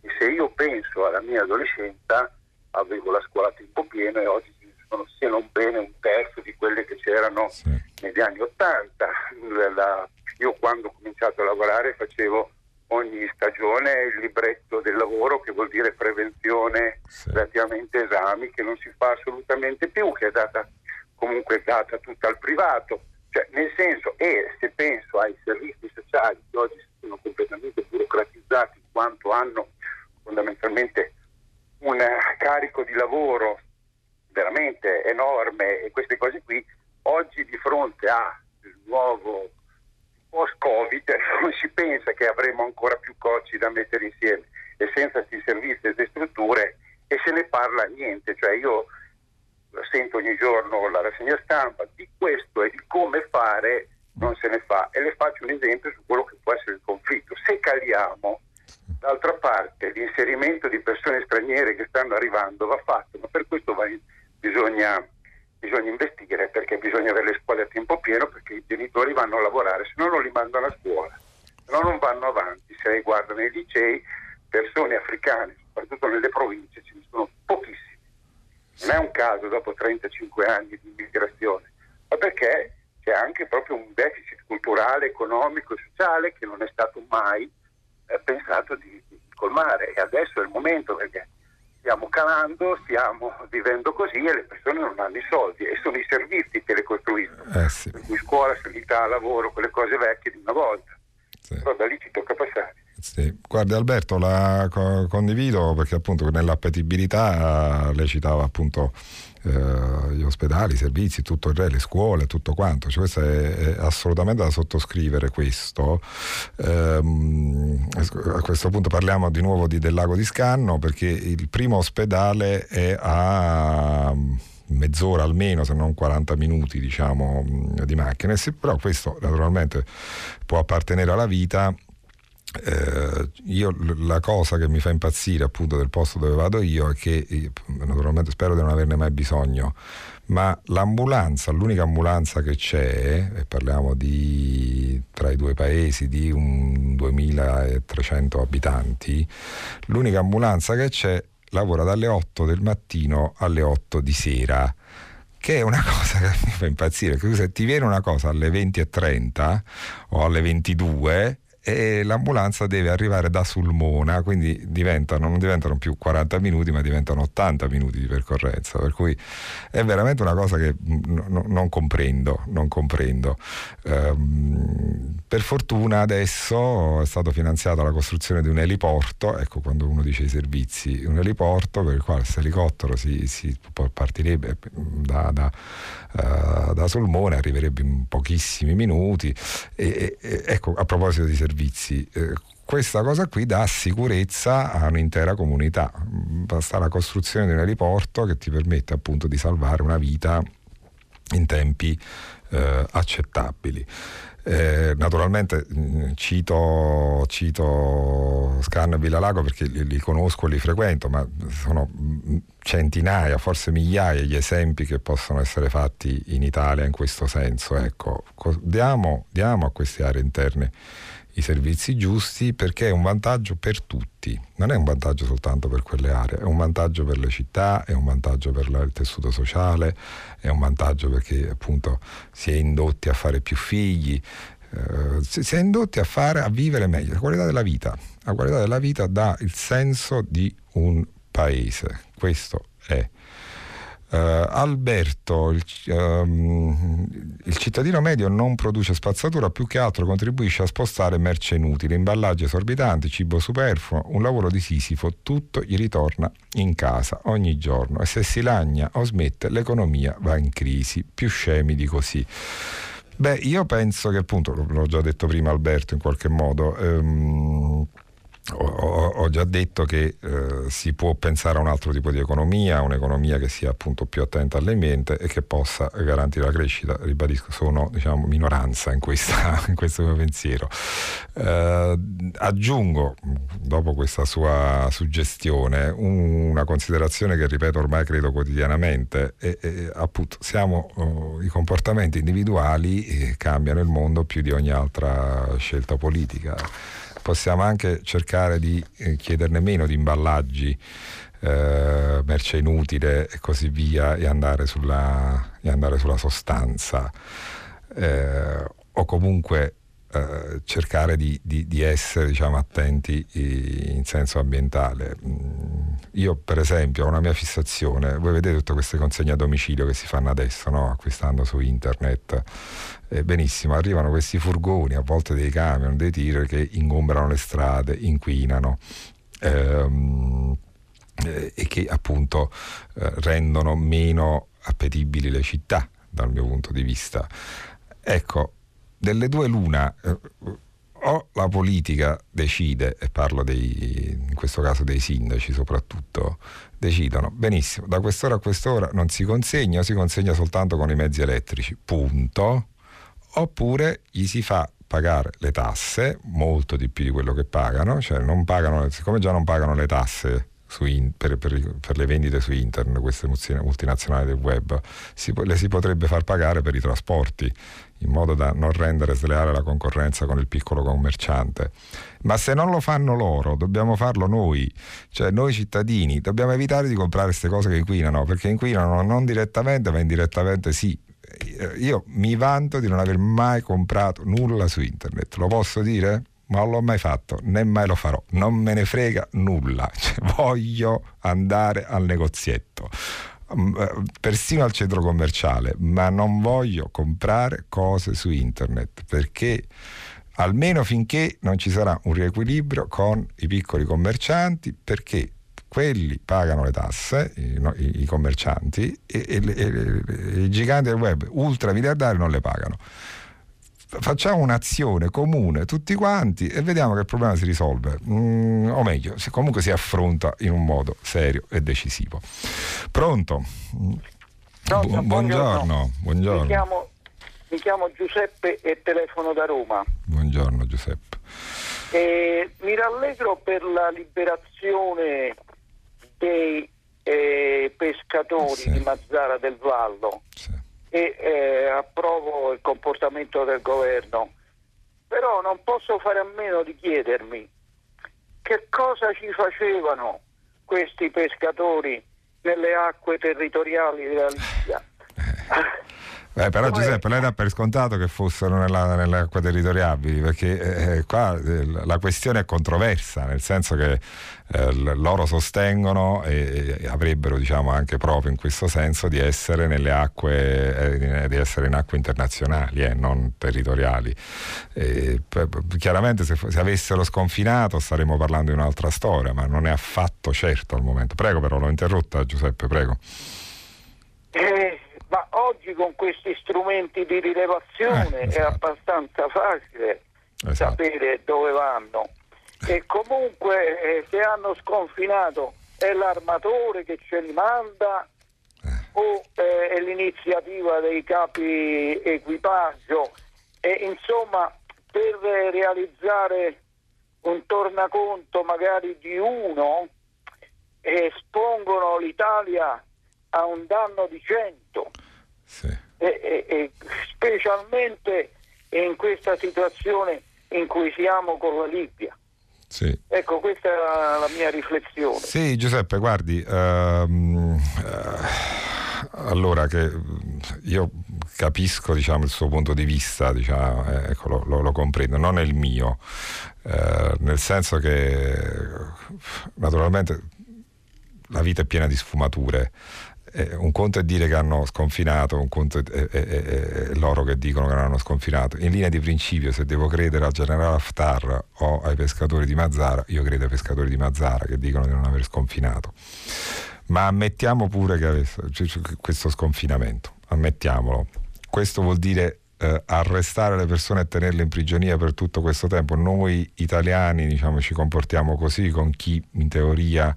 e se io penso alla mia adolescenza avevo la scuola a tempo pieno e oggi sono se non bene un terzo di quelle che c'erano sì. negli anni Ottanta. io quando ho cominciato a lavorare facevo ogni stagione il libretto del lavoro che vuol dire prevenzione sì. relativamente esami che non si fa assolutamente più, che è data comunque data tutta al privato. Cioè, nel senso, e se penso ai servizi sociali che oggi sono completamente burocratizzati in quanto hanno fondamentalmente un carico di lavoro veramente enorme e queste cose qui, oggi di fronte al nuovo post-Covid non si pensa che avremo ancora più cocci da mettere insieme e senza questi servizi e queste strutture e se ne parla niente, cioè io sento ogni giorno la rassegna stampa di questo e di come fare non se ne fa e le faccio un esempio su quello che può essere il conflitto. Se caliamo D'altra parte l'inserimento di persone straniere che stanno arrivando va fatto, ma per questo va, bisogna, bisogna, investire perché bisogna avere le scuole a tempo pieno perché i genitori vanno a lavorare, se no non li mandano a scuola, se no non vanno avanti. Se lei guarda nei licei, persone africane, soprattutto nelle province, ce ne sono pochissime. Non è un caso dopo 35 anni di immigrazione, ma perché c'è anche proprio un deficit culturale, economico e sociale che non è stato mai pensato di, di, colmare e adesso è il momento perché stiamo calando, stiamo vivendo così e le persone non hanno i soldi e sono i servizi che le costruiscono, eh sì. scuola, sanità, lavoro, quelle cose vecchie di una volta. Sì. Però da lì ci tocca passare. Sì. Guardi Alberto, la co- condivido perché appunto nell'appetibilità lei citava appunto eh, gli ospedali, i servizi, tutto il re, le scuole, tutto quanto. Cioè, questo è, è, assolutamente da sottoscrivere questo. Eh, a questo punto parliamo di nuovo di, del lago di Scanno perché il primo ospedale è a mezz'ora almeno, se non 40 minuti diciamo, di macchina, però questo naturalmente può appartenere alla vita eh, io la cosa che mi fa impazzire appunto del posto dove vado io è che naturalmente spero di non averne mai bisogno ma l'ambulanza, l'unica ambulanza che c'è, e parliamo di tra i due paesi di un 2300 abitanti, l'unica ambulanza che c'è lavora dalle 8 del mattino alle 8 di sera che è una cosa che mi fa impazzire, perché se ti viene una cosa alle 20.30 o alle 22 e l'ambulanza deve arrivare da Sulmona, quindi diventano, non diventano più 40 minuti ma diventano 80 minuti di percorrenza, per cui è veramente una cosa che n- non comprendo, non comprendo. Um, per fortuna adesso è stata finanziata la costruzione di un eliporto, ecco quando uno dice i servizi, un eliporto per il quale questo elicottero si, si partirebbe da, da, uh, da Sulmona, arriverebbe in pochissimi minuti e, e, ecco a proposito di servizi servizi. Eh, questa cosa qui dà sicurezza a un'intera comunità. Basta la costruzione di un aeroporto che ti permette appunto di salvare una vita in tempi eh, accettabili. Eh, naturalmente mm, cito, cito Scan e Villalago perché li, li, conosco e li frequento, ma sono mm, centinaia, forse migliaia gli esempi che possono essere fatti in Italia in questo senso. Ecco, diamo, diamo a queste aree interne i servizi giusti perché è un vantaggio per tutti, non è un vantaggio soltanto per quelle aree, è un vantaggio per le città, è un vantaggio per il tessuto sociale, è un vantaggio perché appunto si è indotti a fare più figli, eh, si è indotti a, fare, a vivere meglio, la qualità della vita. La qualità della vita dà il senso di un paese, questo è. Uh, Alberto, il, um, il, cittadino medio non produce spazzatura, più che altro contribuisce a spostare merce inutile, imballaggi esorbitanti, cibo superfluo, un lavoro di Sisifo, tutto gli ritorna in casa ogni giorno e se si lagna o smette l'economia va in crisi, più scemi di così. Beh, io penso che appunto, l'ho già detto prima Alberto in qualche modo, um, ho, già detto che eh, si può pensare a un altro tipo di economia, un'economia che sia appunto più attenta all'ambiente e che possa garantire la crescita. Ribadisco, sono diciamo, minoranza in, questa, in questo mio pensiero. Eh, aggiungo, dopo questa sua suggestione, una considerazione che ripeto ormai credo quotidianamente, e, e appunto siamo, oh, i comportamenti individuali eh, cambiano il mondo più di ogni altra scelta politica possiamo anche cercare di eh, chiederne meno di imballaggi, eh, merce inutile e così via e andare sulla, e andare sulla sostanza. Eh, o comunque eh, cercare di, di, di essere diciamo, attenti in senso ambientale. Mm, io per esempio ho una mia fissazione, voi vedete tutte queste consegne a domicilio che si fanno adesso, no? acquistando su internet. Eh, benissimo, arrivano questi furgoni, a volte dei camion, dei tir che ingombrano le strade, inquinano. Ehm, eh, e che appunto eh, rendono meno appetibili le città dal mio punto di vista. Ecco, delle due l'una, eh, o la politica decide, e parlo dei, in questo caso dei sindaci soprattutto, decidono, benissimo, da quest'ora a quest'ora non si consegna si consegna soltanto con i mezzi elettrici, punto, oppure gli si fa pagare le tasse, molto di più di quello che pagano, cioè non pagano, siccome già non pagano le tasse in, per, per, per, le vendite su internet, queste multinazionali del web, si, le si potrebbe far pagare per i trasporti in modo da non rendere sleale la concorrenza con il piccolo commerciante. Ma se non lo fanno loro, dobbiamo farlo noi, cioè noi cittadini, dobbiamo evitare di comprare queste cose che inquinano, perché inquinano non direttamente, ma indirettamente sì. Io mi vanto di non aver mai comprato nulla su internet, lo posso dire? ma non l'ho mai fatto, né mai lo farò, non me ne frega nulla, cioè, voglio andare al negozietto, eh, persino al centro commerciale, ma non voglio comprare cose su internet perché almeno finché non ci sarà un riequilibrio con i piccoli commercianti perché quelli pagano le tasse, i, no, i commercianti, e, e, e, e, i giganti del web ultra miliardari non le pagano facciamo un'azione comune tutti quanti e vediamo che il problema si risolve, mm, o meglio, comunque si affronta in un modo serio e decisivo. Pronto? No, Bu- buongiorno. buongiorno. Mi, chiamo, mi, chiamo, Giuseppe e telefono da Roma. Buongiorno Giuseppe. E mi rallegro per la liberazione dei eh, pescatori sì. di Mazzara del Vallo. Sì e eh, approvo il comportamento del governo, però non posso fare a meno di chiedermi che cosa ci facevano questi pescatori nelle acque territoriali della Libia. Eh, però Giuseppe, lei dà per scontato che fossero nella, nelle acque territoriali, perché eh, eh qua eh, la questione è controversa, nel senso che eh, loro sostengono e, e, avrebbero diciamo, anche proprio in questo senso di essere nelle acque, eh, di essere in acque internazionali e non territoriali. chiaramente se, se, avessero sconfinato staremmo parlando di un'altra storia, ma non è affatto certo al momento. Prego però, l'ho interrotta Giuseppe, prego. Eh oggi con questi strumenti di rilevazione eh, esatto. è abbastanza facile esatto. sapere dove vanno. E comunque eh, se hanno sconfinato è l'armatore che ce li manda eh. o eh, è l'iniziativa dei capi equipaggio e insomma per realizzare un tornaconto magari di uno espongono l'Italia a un danno di 100 sì. e, e, e specialmente in questa situazione in cui siamo con la Libia. Sì. Ecco, questa è la mia riflessione. Sì, Giuseppe, guardi, ehm, eh, allora che io capisco diciamo, il suo punto di vista, diciamo, eh, ecco, lo, lo, lo, comprendo, non è il mio, eh, nel senso che naturalmente la vita è piena di sfumature. Eh, un conto è dire che hanno sconfinato, un conto è, è, è, loro che dicono che non hanno sconfinato. In linea di principio, se devo credere al generale Haftar o ai pescatori di Mazzara, io credo ai pescatori di Mazzara che dicono di non aver sconfinato. Ma ammettiamo pure che avesse questo sconfinamento, ammettiamolo. Questo vuol dire eh, arrestare le persone e tenerle in prigionia per tutto questo tempo. Noi italiani diciamo, ci comportiamo così con chi in teoria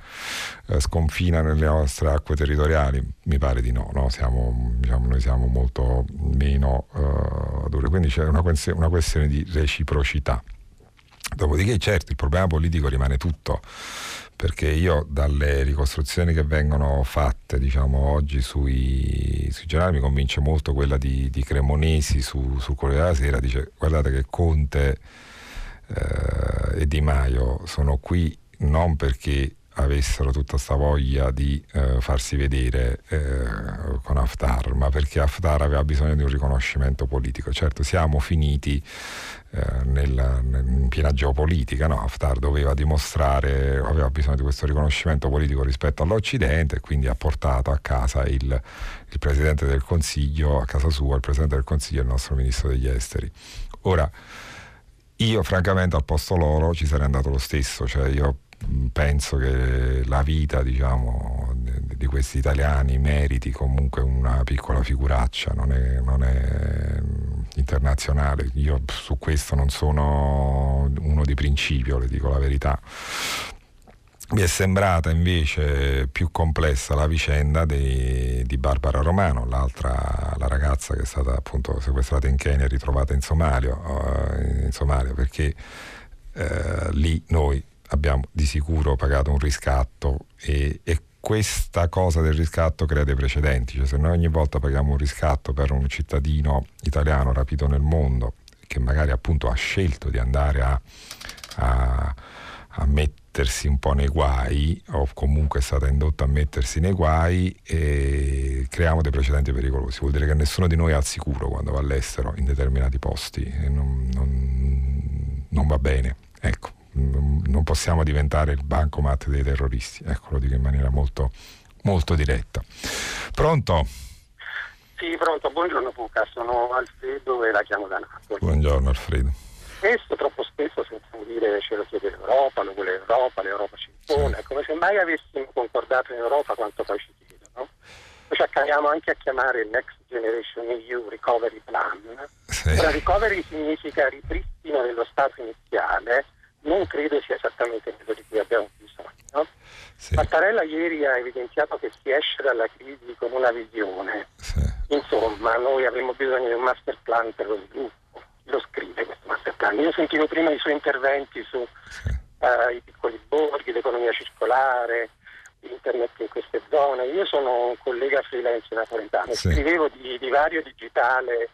eh, sconfina nelle nostre acque territoriali? Mi pare di no, no? Siamo, diciamo, noi siamo molto meno uh, duri, quindi c'è una, una questione di reciprocità. Dopodiché certo il problema politico rimane tutto perché io dalle ricostruzioni che vengono fatte diciamo, oggi sui, sui giornali mi convince molto quella di, di Cremonesi su, sul Corriere della Sera, dice guardate che Conte eh, e Di Maio sono qui non perché avessero tutta questa voglia di eh, farsi vedere eh, con Haftar, ma perché Haftar aveva bisogno di un riconoscimento politico. Certo, siamo finiti eh, nel, in piena geopolitica, no? Haftar doveva dimostrare, aveva bisogno di questo riconoscimento politico rispetto all'Occidente e quindi ha portato a casa il, il Presidente del Consiglio, a casa sua il Presidente del Consiglio e il nostro Ministro degli Esteri. Ora, io francamente al posto loro ci sarei andato lo stesso, cioè io penso che la vita diciamo, di questi italiani meriti comunque una piccola figuraccia, non è, non è, internazionale. Io su questo non sono uno di principio, le dico la verità. Mi è sembrata invece più complessa la vicenda di, di Barbara Romano, l'altra la ragazza che è stata appunto sequestrata in Kenya e ritrovata in Somalia, uh, in Somalia perché uh, lì noi abbiamo di sicuro pagato un riscatto e, e questa cosa del riscatto crea dei precedenti, cioè se noi ogni volta paghiamo un riscatto per un cittadino italiano rapito nel mondo che magari appunto ha scelto di andare a, a, a mettersi un po' nei guai o comunque è stata indotta a mettersi nei guai creiamo dei precedenti pericolosi, vuol dire che nessuno di noi è al sicuro quando va all'estero in determinati posti e non, non, non va bene. Ecco, non possiamo diventare il bancomat dei terroristi, ecco lo dico in maniera molto, molto diretta. Pronto? Sì, pronto, buongiorno Puca, sono Alfredo e la chiamo da Napoli. Buongiorno Alfredo. Spesso, troppo spesso sentiamo dire ce lo chiede l'Europa, lo vuole l'Europa, l'Europa ci impone, sì. come se mai avessimo concordato in Europa quanto poi ci chiedono. Noi ci accariamo anche a chiamare il Next Generation EU Recovery Plan. Sì. Ora, recovery significa ripristino dello stato iniziale, non credo sia esattamente quello di cui abbiamo bisogno. No? Sì. Mattarella ieri ha evidenziato che si esce dalla crisi con una visione. Sì. Insomma, noi avremo bisogno di un master plan per lo sviluppo. Lo scrive questo master plan. Io sentivo prima i suoi interventi sui sì. uh, piccoli borghi, l'economia circolare, internet in queste zone. Io sono un collega freelance napoletano, scrivevo di divario digitale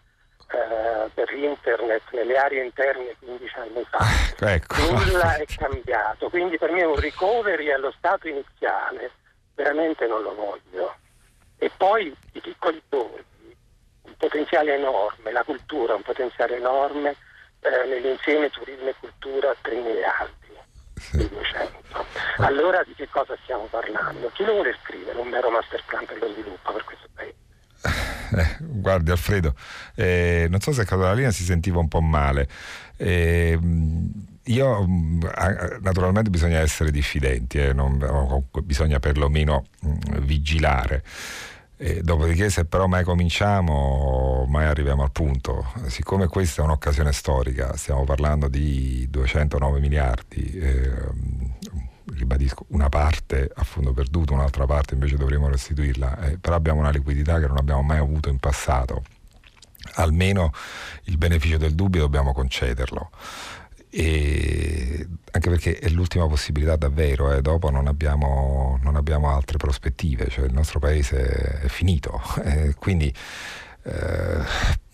eh, per internet nelle aree interne 15 anni fa. Ah, ecco. Nulla è cambiato, quindi per me un recovery allo stato iniziale veramente non lo voglio. E poi i piccoli borghi, un potenziale enorme, la cultura un potenziale enorme, eh, nell'insieme turismo e cultura 3 miliardi. Sì. 200. Allora di che cosa stiamo parlando? Chi lo vuole scrivere un vero master plan per lo sviluppo per questo paese? Eh, guardi Alfredo, eh, non so se a casa della linea si sentiva un po' male. Eh, io naturalmente bisogna essere diffidenti, eh, non, bisogna perlomeno mh, vigilare. E dopodiché se però mai cominciamo mai arriviamo al punto siccome questa è un'occasione storica stiamo parlando di 209 miliardi eh, ribadisco, una parte a fondo perduto, un'altra parte invece dovremo restituirla, eh, però abbiamo una liquidità che non abbiamo mai avuto in passato almeno il beneficio del dubbio dobbiamo concederlo. E anche perché è l'ultima possibilità davvero, eh. dopo non abbiamo, non abbiamo, altre prospettive, cioè il nostro paese è finito. Eh, quindi eh,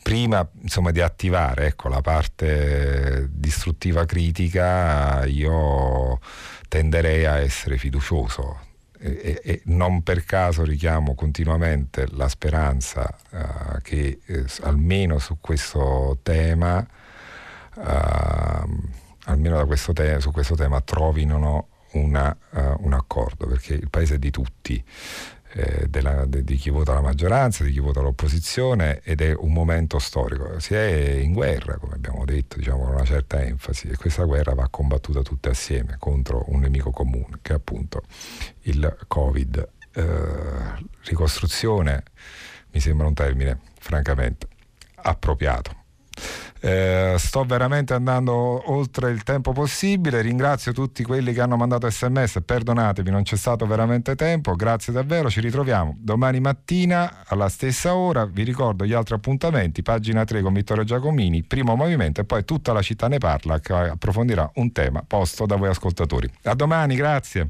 prima insomma, di attivare ecco, la parte distruttiva critica, io tenderei a essere fiducioso e, e, non per caso richiamo continuamente la speranza uh, che eh, almeno su questo tema, uh, almeno questo te- su questo tema trovino una, uh, un accordo, perché il paese è di tutti eh, della, de, di chi vota la maggioranza, di chi vota l'opposizione ed è un momento storico. Si è in guerra, come abbiamo detto, diciamo, con una certa enfasi e questa guerra va combattuta tutte assieme contro un nemico comune che è appunto il Covid. Eh, ricostruzione mi sembra un termine francamente appropriato. Eh, sto veramente andando oltre il tempo possibile. Ringrazio tutti quelli che hanno mandato sms. Perdonatemi, non c'è stato veramente tempo. Grazie davvero. Ci ritroviamo domani mattina alla stessa ora. Vi ricordo gli altri appuntamenti. Pagina 3 con Vittorio Giacomini, primo movimento e poi tutta la città ne parla che approfondirà un tema posto da voi ascoltatori. A domani, grazie.